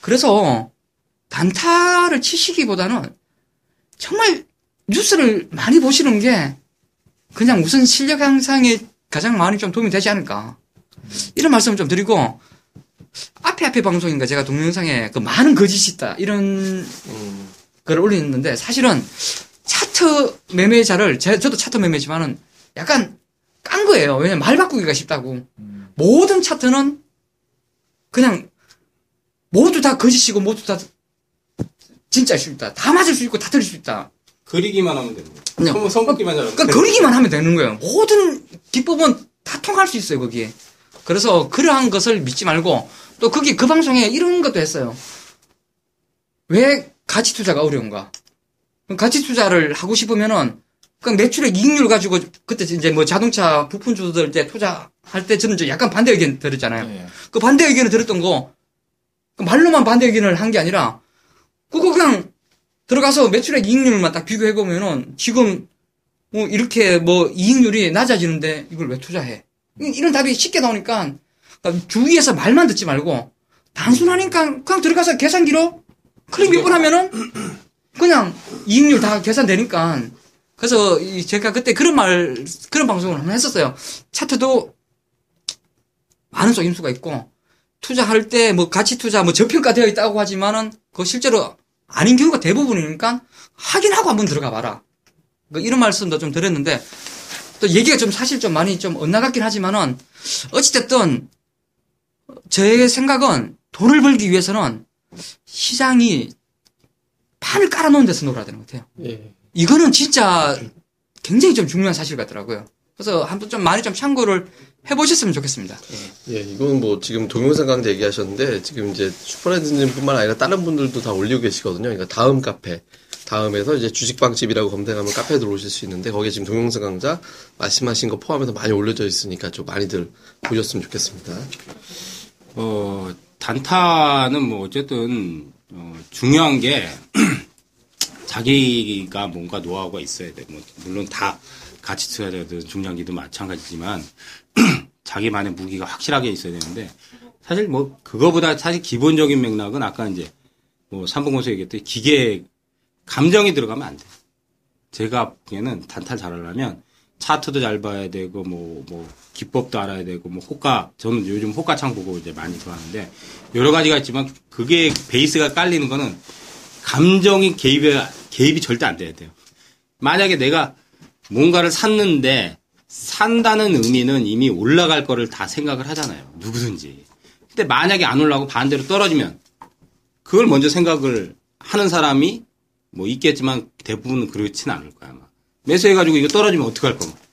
그래서 단타를 치시기보다는 정말 뉴스를 많이 보시는 게 그냥 우선 실력 향상에 가장 많이 좀 도움이 되지 않을까. 이런 말씀을 좀 드리고 앞에 앞에 방송인가 제가 동영상에 그 많은 거짓이 있다 이런 걸 올렸는데 사실은 차트 매매자를 제, 저도 차트 매매지만은 약간 깐 거예요. 왜냐면 말 바꾸기가 쉽다고. 모든 차트는 그냥 모두 다 거짓이고 모두 다 진짜일 수 있다. 다 맞을 수 있고 다 틀릴 수 있다. 그리기만 하면 되는. 그냥 손, 손긋기만 잘하면 그러니까 그리기만 하면 되는 거예요. 모든 기법은 다 통할 수 있어요, 거기에. 그래서 그러한 것을 믿지 말고 또 거기 그 방송에 이런 것도 했어요. 왜 가치 투자가 어려운가? 가치 투자를 하고 싶으면은 그냥 매출액 이익률 가지고 그때 이제 뭐 자동차 부품 주들 이제 투자할 때 저는 약간 반대 의견 들었잖아요. 예. 그 반대 의견을 들었던 거, 그 말로만 반대 의견을 한 게 아니라, 그거 그냥 들어가서 매출액 이익률만 딱 비교해 보면은, 지금, 뭐, 이렇게 뭐, 이익률이 낮아지는데, 이걸 왜 투자해? 이- 이런 답이 쉽게 나오니까, 그러니까 주위에서 말만 듣지 말고, 단순하니까, 그냥 들어가서 계산기로, 클릭 몇 번 하면은, 그냥 이익률 다 계산되니까, 그래서 이 제가 그때 그런 말, 그런 방송을 한번 했었어요. 차트도 많은 속임수가 있고 투자할 때 뭐 가치 투자 뭐 저평가되어 있다고 하지만은 그거 실제로 아닌 경우가 대부분이니까 확인하고 한번 들어가 봐라. 그 이런 말씀도 좀 드렸는데 또 얘기가 좀 사실 좀 많이 좀 엇나갔긴 하지만은 어찌됐든 제 생각은 돈을 벌기 위해서는 시장이 판을 깔아놓은 데서 놀아야 되는 것 같아요. 예. 이거는 진짜 굉장히 좀 중요한 사실 같더라고요. 그래서 한번 좀 많이 좀 참고를 해보셨으면 좋겠습니다. 예. 예, 이건 뭐 지금 동영상 강좌 얘기하셨는데 지금 이제 슈퍼레드님뿐만 아니라 다른 분들도 다 올리고 계시거든요. 그러니까 다음 카페, 다음에서 이제 주식방집이라고 검색하면 카페에 들어오실 수 있는데 거기에 지금 동영상 강좌 말씀하신 거 포함해서 많이 올려져 있으니까 좀 많이들 보셨으면 좋겠습니다. 어, 단타는 뭐 어쨌든 어, 중요한 게 [clears throat] 자기가 뭔가 노하우가 있어야 돼. 뭐 물론 다 가치 투자자든 중장기도 마찬가지지만 [clears throat] 자기만의 무기가 확실하게 있어야 되는데 사실 뭐 그거보다 사실 기본적인 맥락은 아까 이제 뭐 삼봉고서 얘기했듯이 기계 감정이 들어가면 안 돼. 제가 보기에는 단타를 잘하려면 차트도 잘 봐야 되고 뭐뭐 기법도 알아야 되고 뭐 호가 저는 요즘 호가창 보고 이제 많이 좋아하는데 여러 가지가 있지만 그게 베이스가 깔리는 거는 감정이 개입이 개입이 절대 안 돼야 돼요. 만약에 내가 뭔가를 샀는데 산다는 의미는 이미 올라갈 거를 다 생각을 하잖아요. 누구든지. 근데 만약에 안 올라가고 반대로 떨어지면 그걸 먼저 생각을 하는 사람이 뭐 있겠지만 대부분은 그렇진 않을 거야 아마. 매수해가지고 이거 떨어지면 어떡할 거고.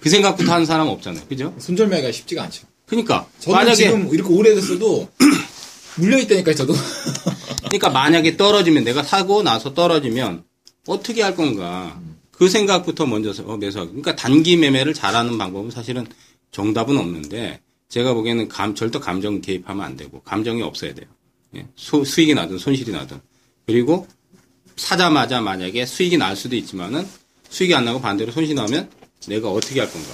그 생각부터 하는 사람은 없잖아요. 그죠? 손절매가 쉽지가 않죠. 그러니까 저는 만약에 지금 이렇게 오래됐어도 [clears throat] 물려있다니까요, 저도. [laughs] 그러니까 만약에 떨어지면 내가 사고 나서 떨어지면 어떻게 할 건가 그 생각부터 먼저 어, 매수하고 그러니까 단기 매매를 잘하는 방법은 사실은 정답은 없는데 제가 보기에는 감 절대 감정 개입하면 안 되고 감정이 없어야 돼요. 예, 수, 수익이 나든 손실이 나든 그리고 사자마자 만약에 수익이 날 수도 있지만은 수익이 안 나고 반대로 손실이 나면 내가 어떻게 할 건가.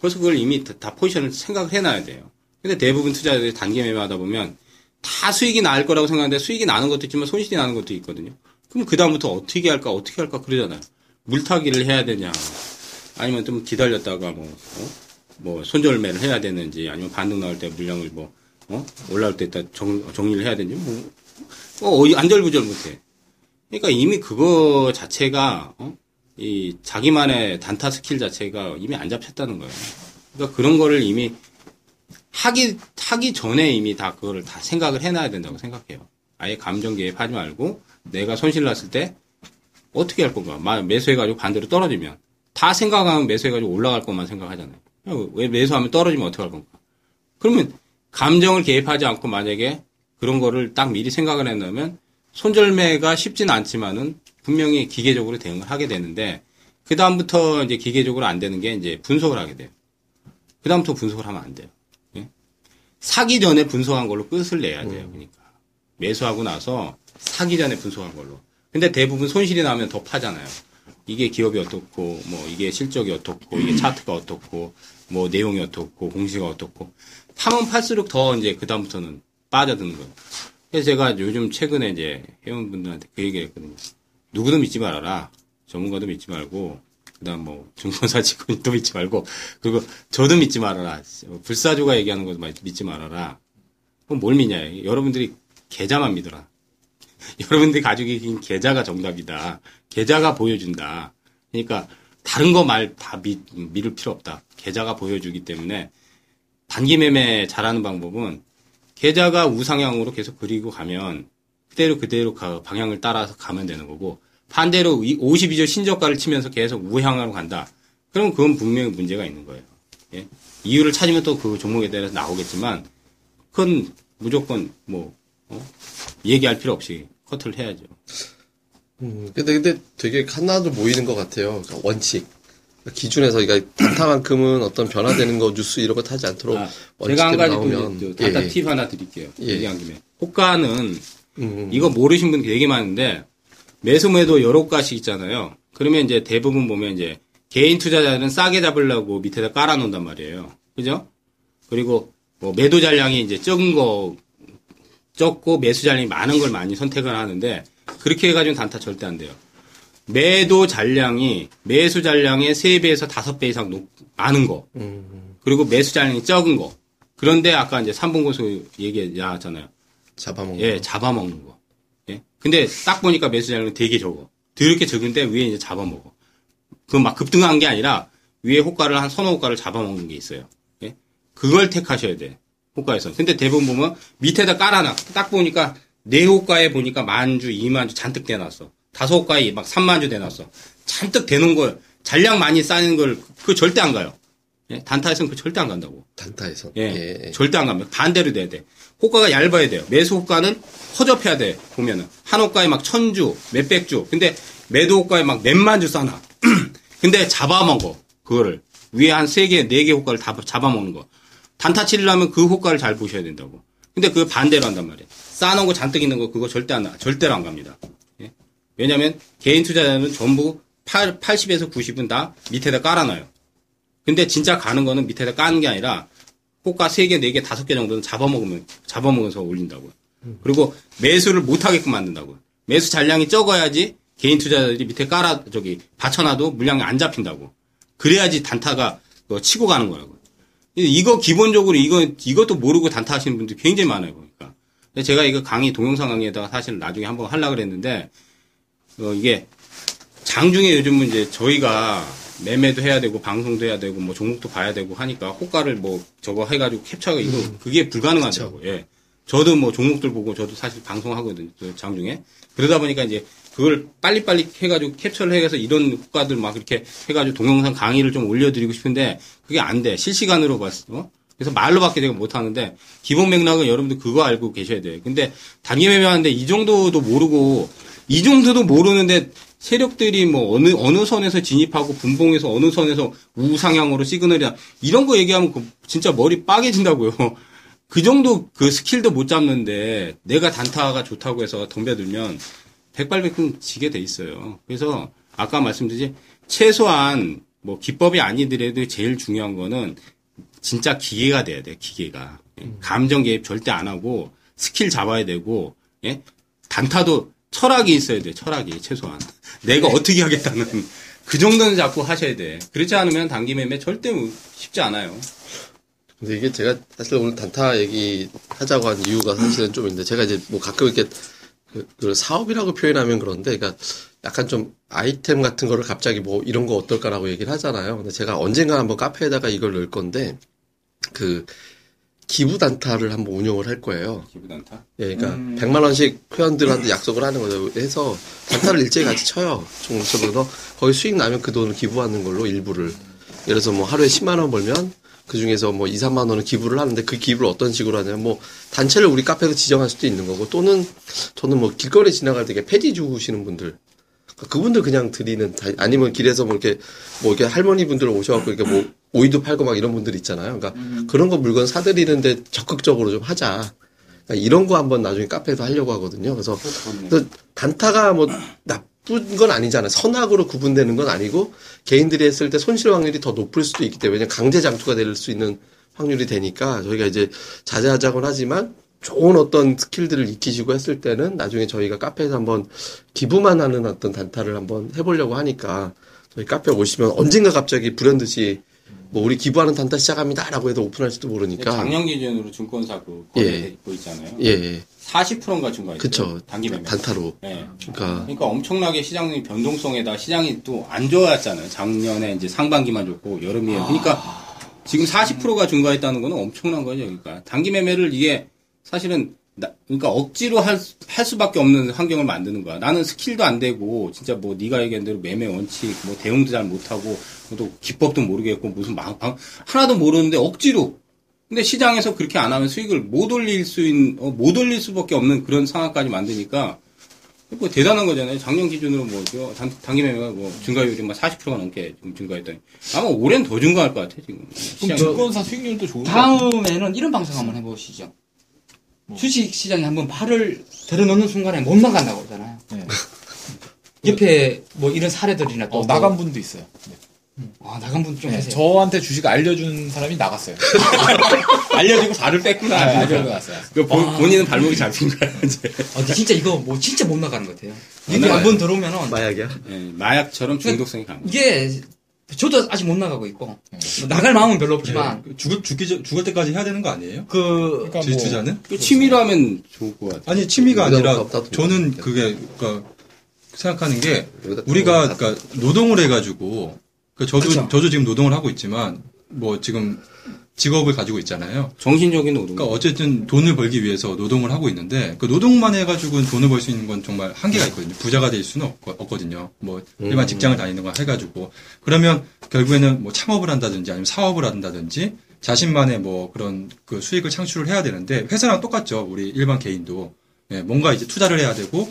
그래서 그걸 이미 다, 다 포지션을 생각을 해놔야 돼요. 근데 대부분 투자자들이 단기 매매하다 보면 다 수익이 날 거라고 생각하는데 수익이 나는 것도 있지만 손실이 나는 것도 있거든요. 그럼 그다음부터 어떻게 할까, 어떻게 할까 그러잖아요. 물타기를 해야 되냐, 아니면 좀 기다렸다가 뭐, 어? 뭐, 손절매를 해야 되는지, 아니면 반등 나올 때 물량을 뭐, 어? 올라올 때 일단 정, 정리를 해야 되는지, 뭐, 어, 안절부절 못해. 그러니까 이미 그거 자체가, 어? 이 자기만의 단타 스킬 자체가 이미 안 잡혔다는 거예요. 그러니까 그런 거를 이미 하기 하기 전에 이미 다 그거를 다 생각을 해놔야 된다고 생각해요. 아예 감정 개입하지 말고 내가 손실 났을 때 어떻게 할 건가? 마- 매수해가지고 반대로 떨어지면 다 생각하면 매수해가지고 올라갈 것만 생각하잖아요. 왜 매수하면 떨어지면 어떻게 할 건가? 그러면 감정을 개입하지 않고 만약에 그런 거를 딱 미리 생각을 해놓으면 손절매가 쉽진 않지만은 분명히 기계적으로 대응을 하게 되는데 그 다음부터 이제 기계적으로 안 되는 게 이제 분석을 하게 돼요. 그 다음부터 분석을 하면 안 돼요. 예? 사기 전에 분석한 걸로 끝을 내야 돼요. 그러니까 매수하고 나서 사기 전에 분석한 걸로. 근데 대부분 손실이 나면 더 파잖아요. 이게 기업이 어떻고, 뭐, 이게 실적이 어떻고, 이게 차트가 어떻고, 뭐, 내용이 어떻고, 공시가 어떻고. 파면 팔수록 더 이제 그 다음부터는 빠져드는 거예요. 그래서 제가 요즘 최근에 이제 회원분들한테 그 얘기를 했거든요. 누구도 믿지 말아라. 전문가도 믿지 말고, 그 다음 뭐, 증권사 [laughs] 직원도 믿지 말고, 그리고 저도 믿지 말아라. 불사조가 얘기하는 것도 믿지 말아라. 그럼 뭘 믿냐. 여러분들이 계좌만 믿어라. [laughs] 여러분들이 가지고 계신 계좌가 정답이다. 계좌가 보여준다. 그러니까 다른 거 말 다 믿을 필요 없다. 계좌가 보여주기 때문에 단기 매매 잘하는 방법은 계좌가 우상향으로 계속 그리고 가면 그대로 그대로 가- 방향을 따라서 가면 되는 거고 반대로 52조 신저가를 치면서 계속 우향으로 간다. 그럼 그건 분명히 문제가 있는 거예요. 예? 이유를 찾으면 또 그 종목에 대해서 나오겠지만 그건 무조건 뭐 어? 얘기할 필요 없이 커트를 해야죠. 음, 근데, 근데 되게 하나도 모이는 것 같아요. 그러니까 원칙. 그러니까 기준에서, 그러니까 단타만큼은 어떤 변화되는 거, 뉴스 이런 거 타지 않도록 아, 제가 한 가지 나오면. 또 단타 예, 예. 팁 하나 드릴게요. 예. 얘기한 김에. 호가는 음, 이거 모르신 분 되게 많은데 매수매도 여러 가씩 있잖아요. 그러면 이제 대부분 보면 이제 개인 투자자는 싸게 잡으려고 밑에다 깔아 놓는단 말이에요. 그죠? 그리고 뭐 매도 잔량이 이제 적은 거 적고 매수 잔량이 많은 걸 많이 선택을 하는데 그렇게 해가지고 단타 절대 안 돼요. 매도 잔량이 매수 잔량의 3배에서 5배 이상 높, 많은 거. 음, 그리고 매수 잔량이 적은 거. 그런데 아까 이제 삼봉고소 얘기 나왔잖아요. 잡아먹는 예, 거. 잡아먹는 거. 예. 근데 딱 보니까 매수 잔량은 되게 적어. 더럽게 적은데 위에 이제 잡아먹어. 그건 막 급등한 게 아니라 위에 호가를 한 서너 호가를 잡아먹는 게 있어요. 예. 그걸 택하셔야 돼. 호가에서. 근데 대부분 보면 밑에다 깔아놔. 딱 보니까 네 호가에 보니까 만주, 이만주 잔뜩 대놨어. 다섯 호가에 막 3만주 대놨어. 잔뜩 대는 걸, 잔량 많이 쌓는 걸, 그거 절대 안 가요. 예. 단타에서는 그거 절대 안 간다고. 단타에서. 예. 예. 절대 안 갑니다. 반대로 돼야 돼. 호가가 얇아야 돼요. 매수 호가는 허접해야 돼. 보면은. 한 호가에 막 천주, 몇백 주. 근데 매도 호가에 막 몇만 주 싸놔. [clears throat] 근데 잡아먹어. 그거를. 위에 한 세 개, 네 개 호가를 다 잡아먹는 거. 단타 치려면 그 호가를 잘 보셔야 된다고. 근데 그 반대로 한단 말이에요. 쌓아놓은 거 잔뜩 있는 거 그거 절대 안, 절대로 안 갑니다. 예? 왜냐면 개인 투자자는 전부 8, 80에서 90은 다 밑에다 깔아놔요. 근데 진짜 가는 거는 밑에다 까는 게 아니라 호가 3개, 4개, 5개 정도는 잡아먹으면, 잡아먹으면서 올린다고요. 그리고 매수를 못하게끔 만든다고요. 매수 잔량이 적어야지 개인 투자자들이 밑에 깔아, 저기, 받쳐놔도 물량이 안 잡힌다고. 그래야지 단타가 뭐 치고 가는 거라고. 이거 기본적으로 이거 이것도 모르고 단타 하시는 분들 굉장히 많아요 보니까. 제가 이거 강의 동영상 강의에다가 사실 나중에 한번 하려고 그랬는데 어, 이게 장중에 요즘은 이제 저희가 매매도 해야 되고 방송도 해야 되고 뭐 종목도 봐야 되고 하니까 호가를 뭐 저거 해가지고 캡처가 이거 그게 불가능하더라고. 예. 저도 뭐 종목들 보고 저도 사실 방송하거든요. 저 장중에. 그러다 보니까 이제 그걸 빨리빨리 해가지고 캡처를 해서 이런 효과들 막 이렇게 해가지고 동영상 강의를 좀 올려드리고 싶은데 그게 안 돼. 실시간으로 봤어. 어? 그래서 말로밖에 내가 못하는데 기본 맥락은 여러분들 그거 알고 계셔야 돼요. 근데 단기 매매하는데 이 정도도 모르고 이 정도도 모르는데 세력들이 뭐 어느 어느 선에서 진입하고 분봉에서 어느 선에서 우상향으로 시그널이야 이런 거 얘기하면 그 진짜 머리 빠개진다고요. [laughs] 그 정도 그 skill도 못 잡는데 내가 단타가 좋다고 해서 덤벼들면 백발백중 지게 돼 있어요. 그래서 아까 말씀드린 최소한 뭐 기법이 아니더라도 제일 중요한 거는 진짜 기계가 돼야 돼. 기계가 예? 감정 개입 절대 안 하고 스킬 잡아야 되고 예? 단타도 철학이 있어야 돼. 철학이 최소한 내가 어떻게 하겠다는 그 정도는 자꾸 하셔야 돼. 그렇지 않으면 단기 매매 절대 쉽지 않아요. 근데 이게 제가 사실 오늘 단타 얘기 하자고 한 이유가 사실은 좀 있는데 제가 이제 뭐 가끔 이렇게 그, 그 사업이라고 표현하면 그런데 그러니까 약간 좀 아이템 같은 거를 갑자기 뭐 이런 거 어떨까라고 얘기를 하잖아요. 근데 제가 언젠가 한번 카페에다가 이걸 넣을 건데 그 기부 단타를 한번 운영을 할 거예요. 기부 단타. 예, 그러니까 100만 원씩 회원들한테 약속을 하는 거죠. 해서 단타를 일제히 같이 쳐요. 총처럼서 거기 수익 나면 그 돈을 기부하는 걸로 일부를. 예를 들어서 뭐 하루에 10만 원 벌면 그 중에서 뭐 2, 3만 원을 기부를 하는데 그 기부를 어떤 식으로 하냐면 뭐 단체를 우리 카페에서 지정할 수도 있는 거고 또는 저는 뭐 길거리 지나갈 때 폐지 주우시는 분들 그분들 그냥 드리는 다- 아니면 길에서 뭐 이렇게 뭐 이렇게 할머니 분들 오셔갖고 이렇게 뭐 오이도 팔고 막 이런 분들 있잖아요. 그러니까 그런 거 물건 사드리는데 적극적으로 좀 하자. 그러니까 이런 거 한번 나중에 카페에서 하려고 하거든요. 그래서 그래서 단타가 뭐 나쁜 건 아니잖아요. 선악으로 구분되는 건 아니고 개인들이 했을 때 손실 확률이 더 높을 수도 있기 때문에 강제 장투가 될 수 있는 확률이 되니까 저희가 이제 자제하자곤 하지만 좋은 어떤 스킬들을 익히시고 했을 때는 나중에 저희가 카페에서 한번 기부만 하는 어떤 단타를 한번 해보려고 하니까 저희 카페 오시면 언젠가 갑자기 불현듯이 뭐 우리 기부하는 단타 시작합니다라고 해도 오픈할지도 모르니까 작년 기준으로 증권사 그 예. 거래되고 있잖아요. 예, 예. 40%인가 증가했어요. 그쵸. 단기 매매. 단타로 예. 그러니까 그러니까 엄청나게 시장의 변동성에다 시장이 또 안 좋았잖아요. 작년에 이제 상반기만 좋고 여름이에요. 그러니까 지금 40%가 증가했다는 거는 엄청난 거죠. 그러니까 단기 매매를 이게 사실은 나- 그러니까 억지로 할, 수- 할 수밖에 없는 환경을 만드는 거야. 나는 스킬도 안 되고 진짜 뭐 네가 얘기한 대로 매매 원칙 뭐 대응도 잘 못하고 또 기법도 모르겠고 무슨 막 방- 하나도 모르는데 억지로 근데 시장에서 그렇게 안 하면 수익을 못 올릴 수 있는 어, 못 올릴 수밖에 없는 그런 상황까지 만드니까 뭐 대단한 거잖아요. 작년 기준으로 뭐 저, 단, 단기 매매가 뭐 증가율이 막 40%가 넘게 지금 증가했더니 아마 올해는 더 증가할 것 같아 지금. 그럼. 증권사 수익률도 좋은 거 다음에는 이런 방송 한번 해보시죠. 주식 시장에 한번 발을 들어놓는 순간에 못 나간다고 그러잖아요. 네. 옆에 뭐 이런 사례들이나 또 어, 나간 분도 있어요. 아, 나간 분좀 네, 하세요. 저한테 주식 알려준 사람이 나갔어요. [laughs] 알려주고 발을 뺐구나. 네, 알려주고 났어요. 그 본- 본인은 발목이 잡힌 거야 이제. 아, 근데 진짜 이거 뭐 진짜 못 나가는 것 같아요. 이게 나가요. 한번 들어오면은 마약이야. 예, 마약처럼 중독성이 강해. 이게 저도 아직 못 나가고 있고 뭐 나갈 마음은 별로 없지만 그 죽을 죽기 전- 죽을 때까지 해야 되는 거 아니에요? 그 그러니까 뭐 투자는? 그 취미로 하면 좋을 것 같아. 아니 취미가 아니라 저는. 그게 그러니까 생각하는 게 여기다 우리가 다- 그러니까 노동을 해가지고 그 저도 그쵸. 저도 지금 노동을 하고 있지만 뭐 지금 직업을 가지고 있잖아요. 정신적인 노동. 그러니까 어쨌든 돈을 벌기 위해서 노동을 하고 있는데 그 노동만 해가지고는 돈을 벌 수 있는 건 정말 한계가 있거든요. 부자가 될 수는 없, 거 든요뭐 일반 직장을 다니는 거 해가지고 그러면 결국에는 뭐 창업을 한다든지 아니면 사업을 한다든지 자신만의 뭐 그런 그 수익을 창출을 해야 되는데 회사랑 똑같죠. 우리 일반 개인도 예, 뭔가 이제 투자를 해야 되고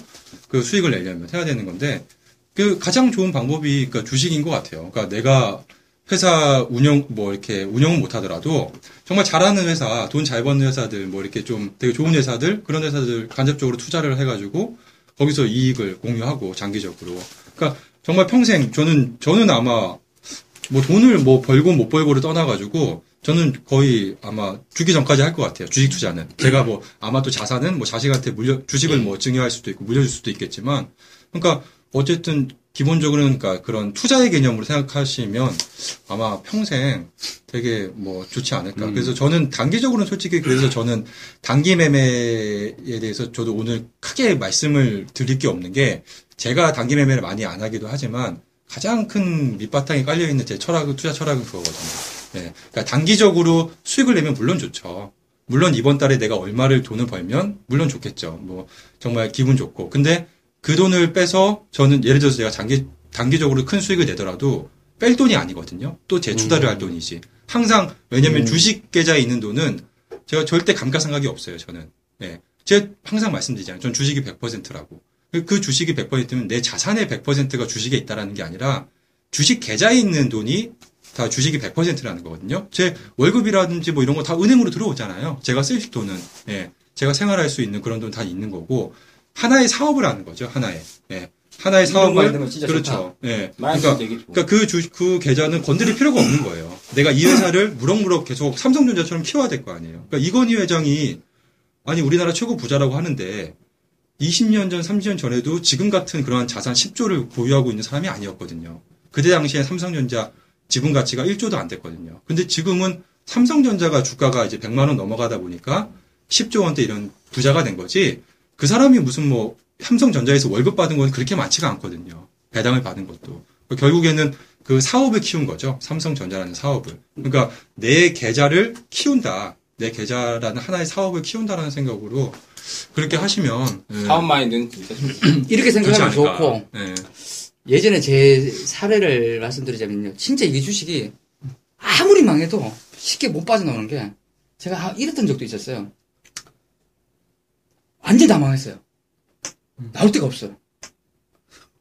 그 수익을 내려면 해야 되는 건데 그 가장 좋은 방법이 그러니까 주식인 것 같아요. 그러니까 내가 회사 운영 뭐 이렇게 운영은 못 하더라도 정말 잘하는 회사, 돈 잘 버는 회사들 뭐 이렇게 좀 되게 좋은 회사들 그런 회사들 간접적으로 투자를 해가지고 거기서 이익을 공유하고 장기적으로. 그러니까 정말 평생 저는 저는 아마 뭐 돈을 뭐 벌고 못 벌고를 떠나가지고 저는 거의 아마 죽기 전까지 할 것 같아요. 주식 투자는. 제가 뭐 아마 또 자산은 뭐 자식한테 물려 주식을 뭐 증여할 수도 있고 물려줄 수도 있겠지만 그러니까 어쨌든 기본적으로는 그러니까 그런 투자의 개념으로 생각하시면 아마 평생 되게 뭐 좋지 않을까. 그래서 저는 단기적으로는 솔직히 그래서 저는 단기 매매에 대해서 저도 오늘 크게 말씀을 드릴 게 없는 게 제가 단기 매매를 많이 안 하기도 하지만 가장 큰 밑바탕이 깔려 있는 제 철학은 투자 철학은 그거거든요. 네. 그러니까 단기적으로 수익을 내면 물론 좋죠. 물론 이번 달에 내가 얼마를 돈을 벌면 물론 좋겠죠. 뭐 정말 기분 좋고. 근데 그 돈을 빼서 저는 예를 들어서 제가 장기 단기적으로 큰 수익을 내더라도 뺄 돈이 아니거든요. 또 재투자를 할 돈이지. 항상 왜냐면 주식 계좌에 있는 돈은 제가 절대 감가상각이 없어요. 저는. 예. 제가 항상 말씀드리잖아요. 전 주식이 100%라고. 그 주식이 100%면 내 자산의 100%가 주식에 있다라는 게 아니라 주식 계좌에 있는 돈이 다 주식이 100%라는 거거든요. 제 월급이라든지 뭐 이런 거 다 은행으로 들어오잖아요. 제가 쓸 돈은 예. 제가 생활할 수 있는 그런 돈 다 있는 거고 하나의 사업을 하는 거죠. 하나의. 예. 하나의 사업을 그렇죠. 예. 말씀 그러니까. 그러니까 그 주, 그 계좌는 건드릴 필요가 없는 거예요. 내가 이 회사를 무럭무럭 계속 삼성전자처럼 키워야 될 거 아니에요. 그러니까 이건희 회장이 아니 우리나라 최고 부자라고 하는데 20년 전, 30년 전에도 지금 같은 그러한 자산 10조를 보유하고 있는 사람이 아니었거든요. 그때 당시에 삼성전자 지분 가치가 1조도 안 됐거든요. 근데 지금은 삼성전자가 주가가 이제 100만 원 넘어가다 보니까 10조 원대 이런 부자가 된 거지. 그 사람이 무슨 뭐 삼성전자에서 월급 받은 건 그렇게 많지가 않거든요. 배당을 받은 것도. 결국에는 그 사업을 키운 거죠. 삼성전자라는 사업을. 그러니까 내 계좌를 키운다. 내 계좌라는 하나의 사업을 키운다라는 생각으로 그렇게 하시면 예, 사업 마인드는 진짜 [clears throat] 이렇게 생각하면. 좋고 예. 예전에 제 사례를 말씀드리자면요. 진짜 이게 주식이 아무리 망해도 쉽게 못 빠져나오는 게 제가 한- 이랬던 적도 있었어요. 완전 다 망했어요. 나올 데가 없어요.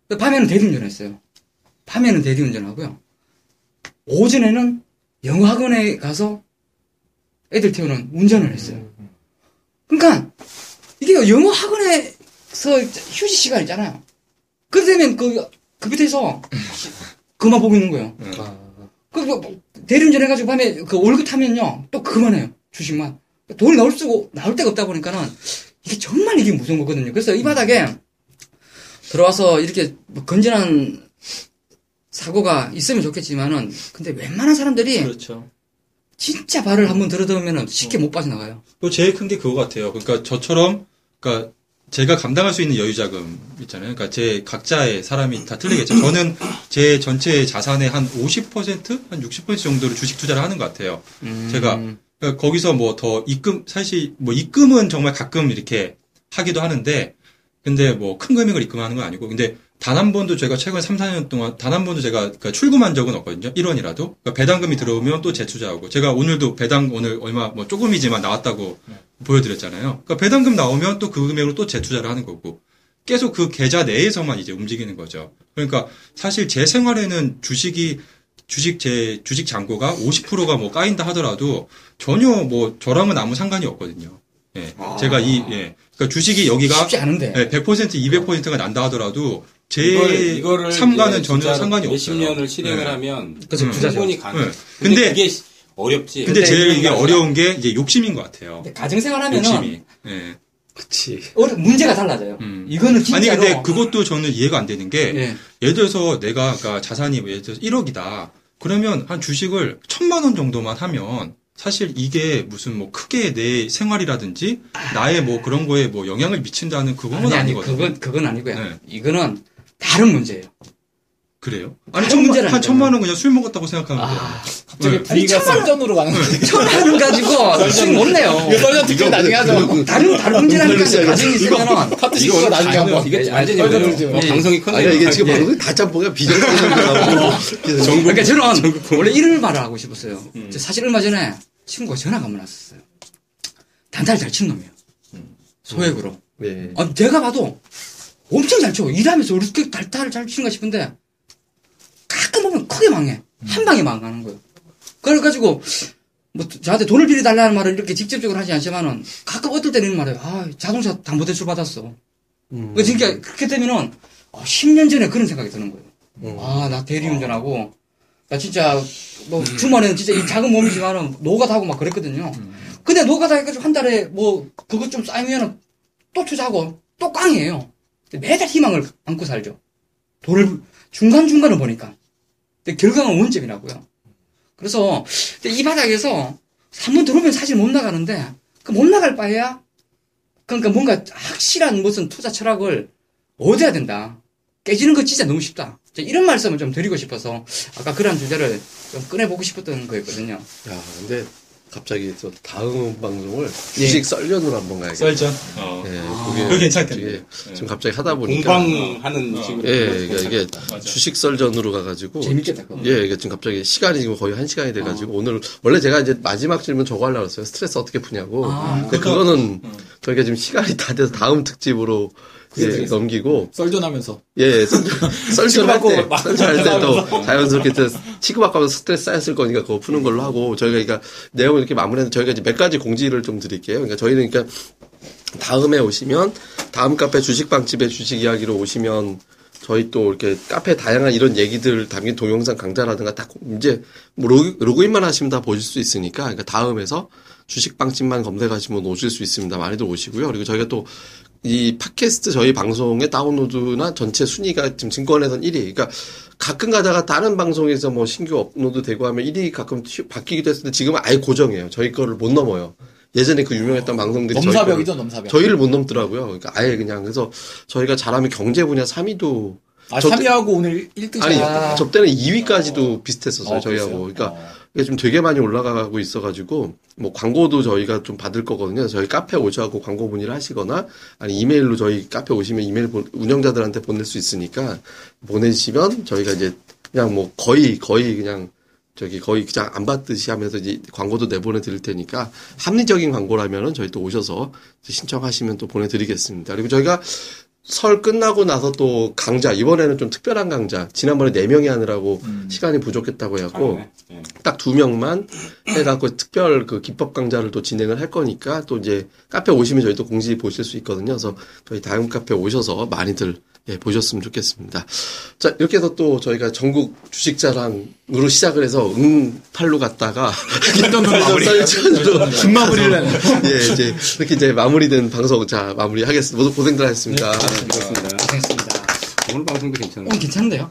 밤에는 대리운전 했어요. 밤에는 대리운전 하고요. 오전에는 영어학원에 가서 애들 태우는 운전을 했어요. 그러니까 이게 영어학원에서 휴식 시간 있잖아요. 그러면 그, 그 밑에서 그만 보고 있는 거예요. 그, 그 대리운전 해가지고 밤에 그 월급 타면요. 또 그만해요. 주식만. 돈이 나올 수고, 나올 데가 없다 보니까는 이게 정말 이게 무서운 거거든요. 그래서 이 바닥에 들어와서 이렇게 뭐 건전한 사고가 있으면 좋겠지만은 근데 웬만한 사람들이 그렇죠. 진짜 발을 한번 들어두면은 쉽게 못 빠져나가요. 또 제일 큰 게 그거 같아요. 그러니까 저처럼, 그러니까 제가 감당할 수 있는 여유 자금 있잖아요. 그러니까 제 각자의 사람이 다 틀리겠죠. 저는 제 전체 자산의 한 50%? 한 60% 정도를 주식 투자를 하는 것 같아요. 제가 그러니까 거기서 뭐 더 입금 사실 뭐 입금은 정말 가끔 이렇게 하기도 하는데 근데 뭐 큰 금액을 입금하는 건 아니고 근데 단 한 번도 제가 최근 3, 4년 동안 단 한 번도 제가 그러니까 출금한 적은 없거든요. 1원이라도. 그러니까 배당금이 들어오면 또 재투자하고 제가 오늘도 배당 오늘 얼마 뭐 조금이지만 나왔다고 보여드렸잖아요. 그러니까 배당금 나오면 또 그 금액으로 또 재투자를 하는 거고 계속 그 계좌 내에서만 이제 움직이는 거죠. 그러니까 사실 제 생활에는 주식이 주식 제 주식 잔고가 50%가 뭐 까인다 하더라도 전혀 뭐 저랑은 아무 상관이 없거든요. 예. 제가 이 예. 그러니까 주식이 여기가 쉽지 않은데. 예, 100% 200%가 난다 하더라도 제 이걸- 이제 전혀 상관이 몇십 없어요. 년을 실행을 네. 하면 그래서 음. 부자죠. 충분히 가능. 네. 근데, 근데- 그게 어렵지. 근데 제일 이게 어려운 게 이제 욕심인 것 같아요. 가정생활 하면은 욕심이. 예. 그치. 어려- 문제가 달라져요. 음. 이거는 진짜로 아니 근데 그것도 저는 이해가 안 되는 게 예. 예를 들어서 내가 그러니까 자산이 예를 들어서 1억이다. 그러면 한 주식을 천만 원 정도만 하면 사실 이게 무슨 뭐 크게 내 생활이라든지 나의 뭐 그런 거에 뭐 영향을 미친다는 그건 아니 아니 아니거든요. 그건 그건 아니고요. 네. 이거는 다른 문제예요. 그래요? 아니 천만, 문제는 한. 천만 원 그냥 술 먹었다고 생각하는데. 아, 갑자기 분위기가 썰전으로 가는 거지. [laughs] 천만 원 가지고 [laughs] 못 내요. 이거 썰전 특집 나중에 하죠. 다른 다른 문제라니까 가정이 있으면은 카트 시키고 나중에 한번. 이게 완전히 뭐예요? 특집. 뭐 방송이 큰 아니, 이게 지금 예. 방송이 다 짬뽕이야. 비정상적이라고. 그러니까 저는 원래 이런 말을 하고 싶었어요. 저 사실 얼마 전에 친구가 전화가 한번 왔었어요. 단타를 잘 치는 놈이에요. 소액으로. 네. 아, 내가 봐도 엄청 잘 쳐. 일하면서 이렇게 달타를 잘 치는가 싶은데 가끔 보면 크게 망해. 한 방에 망하는 거예요. 그래가지고 뭐 저한테 돈을 빌려달라는 말을 이렇게 직접적으로 하지 않지만은 가끔 어떨 때는 이런 말해요. 아, 자동차 담보대출 받았어. 음. 그 그러니까 그렇게 되면은 아, 10년 전에 그런 생각이 드는 거예요. 음. 아, 나 대리운전하고 나 진짜 뭐 주말에는 진짜 이 작은 몸이지만은 노가다하고 막 그랬거든요. 근데 노가다 해가지고 한 달에 뭐 그것 좀 쌓이면은 또 투자하고 또 깡이에요. 매달 희망을 안고 살죠. 돈을 중간중간을 보니까. 근데 결과는 원점이 나고요. 그래서 이 바닥에서 한번 들어오면 사실 못 나가는데 그 못 나갈 바에야 그러니까 뭔가 확실한 무슨 투자 철학을 얻어야 된다. 깨지는 거 진짜 너무 쉽다. 이런 말씀을 좀 드리고 싶어서 아까 그런 주제를 좀 꺼내보고 싶었던 거였거든요. 야, 근데 갑자기 또 다음 방송을 예. 주식 썰전으로 한번 가야겠다. 썰전. 어. 예, 그거 괜찮겠네요. 이게 지금 갑자기 하다 보니까 공방하는 식으로. 예, 그러니까 이게 맞아. 주식 썰전으로 가가지고 재밌겠다. 그거. 예, 이게 지금 갑자기 시간이 지금 거의 한 시간이 돼가지고 오늘 원래 제가 이제 마지막 질문 저거 하려고 했어요. 스트레스 어떻게 푸냐고. 아, 근데 그거는 저희가 지금 시간이 다 돼서 다음 특집으로 예, 넘기고 썰전하면서 예, 썰전 썰전할 [laughs] 때 치고받고 막 썰전할 때도 자연스럽게 또 치고받고하면서 스트레스 쌓였을 거니까 그거 푸는 걸로 하고 저희가 그러니까 내용을 이렇게 마무리하는데 저희가 이제 몇 가지 공지를 좀 드릴게요. 그러니까 저희는 그러니까 다음에 오시면 다음 카페 주식방집에 주식 이야기로 오시면 저희 또 이렇게 카페 다양한 이런 얘기들 담긴 동영상 강좌라든가 다 이제 뭐 로그, 로그 인만 하시면 다 보실 수 있으니까 그러니까 다음에서 주식방집만 검색하시면 오실 수 있습니다. 많이들 오시고요. 그리고 저희가 또 이 팟캐스트 저희 방송의 다운로드나 전체 순위가 지금 증권에선 1위. 그러니까 가끔 가다가 다른 방송에서 뭐 신규 업로드 되고 하면 1위 가끔 튀- 바뀌기도 했는데 지금은 아예 고정이에요. 저희 거를 못 넘어요. 예전에 그 유명했던 방송들이 저희 넘사벽이죠 거를- 넘사벽. 저희를 못 넘더라고요. 그러니까 아예 그냥 그래서 저희가 잘하면 경제 분야 3위도 아 저- 3위하고 오늘 1등 아니 아. 저 때는 2위까지도 비슷했었어요 어, 저희하고. 그러니까 어. 이게 좀 되게 많이 올라가고 있어가지고 뭐 광고도 저희가 좀 받을 거거든요. 저희 카페 오셔갖고 광고 문의를 하시거나 아니 이메일로 저희 카페 오시면 이메일 보- 운영자들한테 보낼 수 있으니까 보내시면 저희가 이제 그냥 뭐 거의 거의 그냥 저기 거의 그냥 안 받듯이 하면서 이제 광고도 내보내 드릴 테니까 합리적인 광고라면은 저희 또 오셔서 신청하시면 또 보내드리겠습니다. 그리고 저희가 설 끝나고 나서 또 강좌 이번에는 좀 특별한 강좌 지난번에 네 명이 하느라고 시간이 부족했다고 해갖고 예. 딱두 명만 해갖고 특별 그 기법 강좌를 또 진행을 할 거니까 또 이제 카페 오시면 저희 또 공지 보실 수 있거든요. 그래서 저희 다음 카페 오셔서 많이들 예, 보셨으면 좋겠습니다. 자 이렇게 해서 또 저희가 전국 주식자랑으로 시작을 해서 응팔로 갔다가 [laughs] 썰전으로 금마무리를 [laughs] 예 이제 이렇게 이제 마무리된 방송 자 마무리하겠습니다. 모두 고생들 하셨습니다. 그렇습니다. 고생했습니다. 오늘 방송도 괜찮아요. 오늘 괜찮은데요?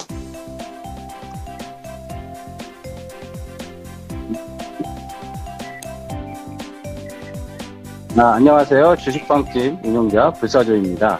아, 안녕하세요. 주식방집 운영자 불사조입니다.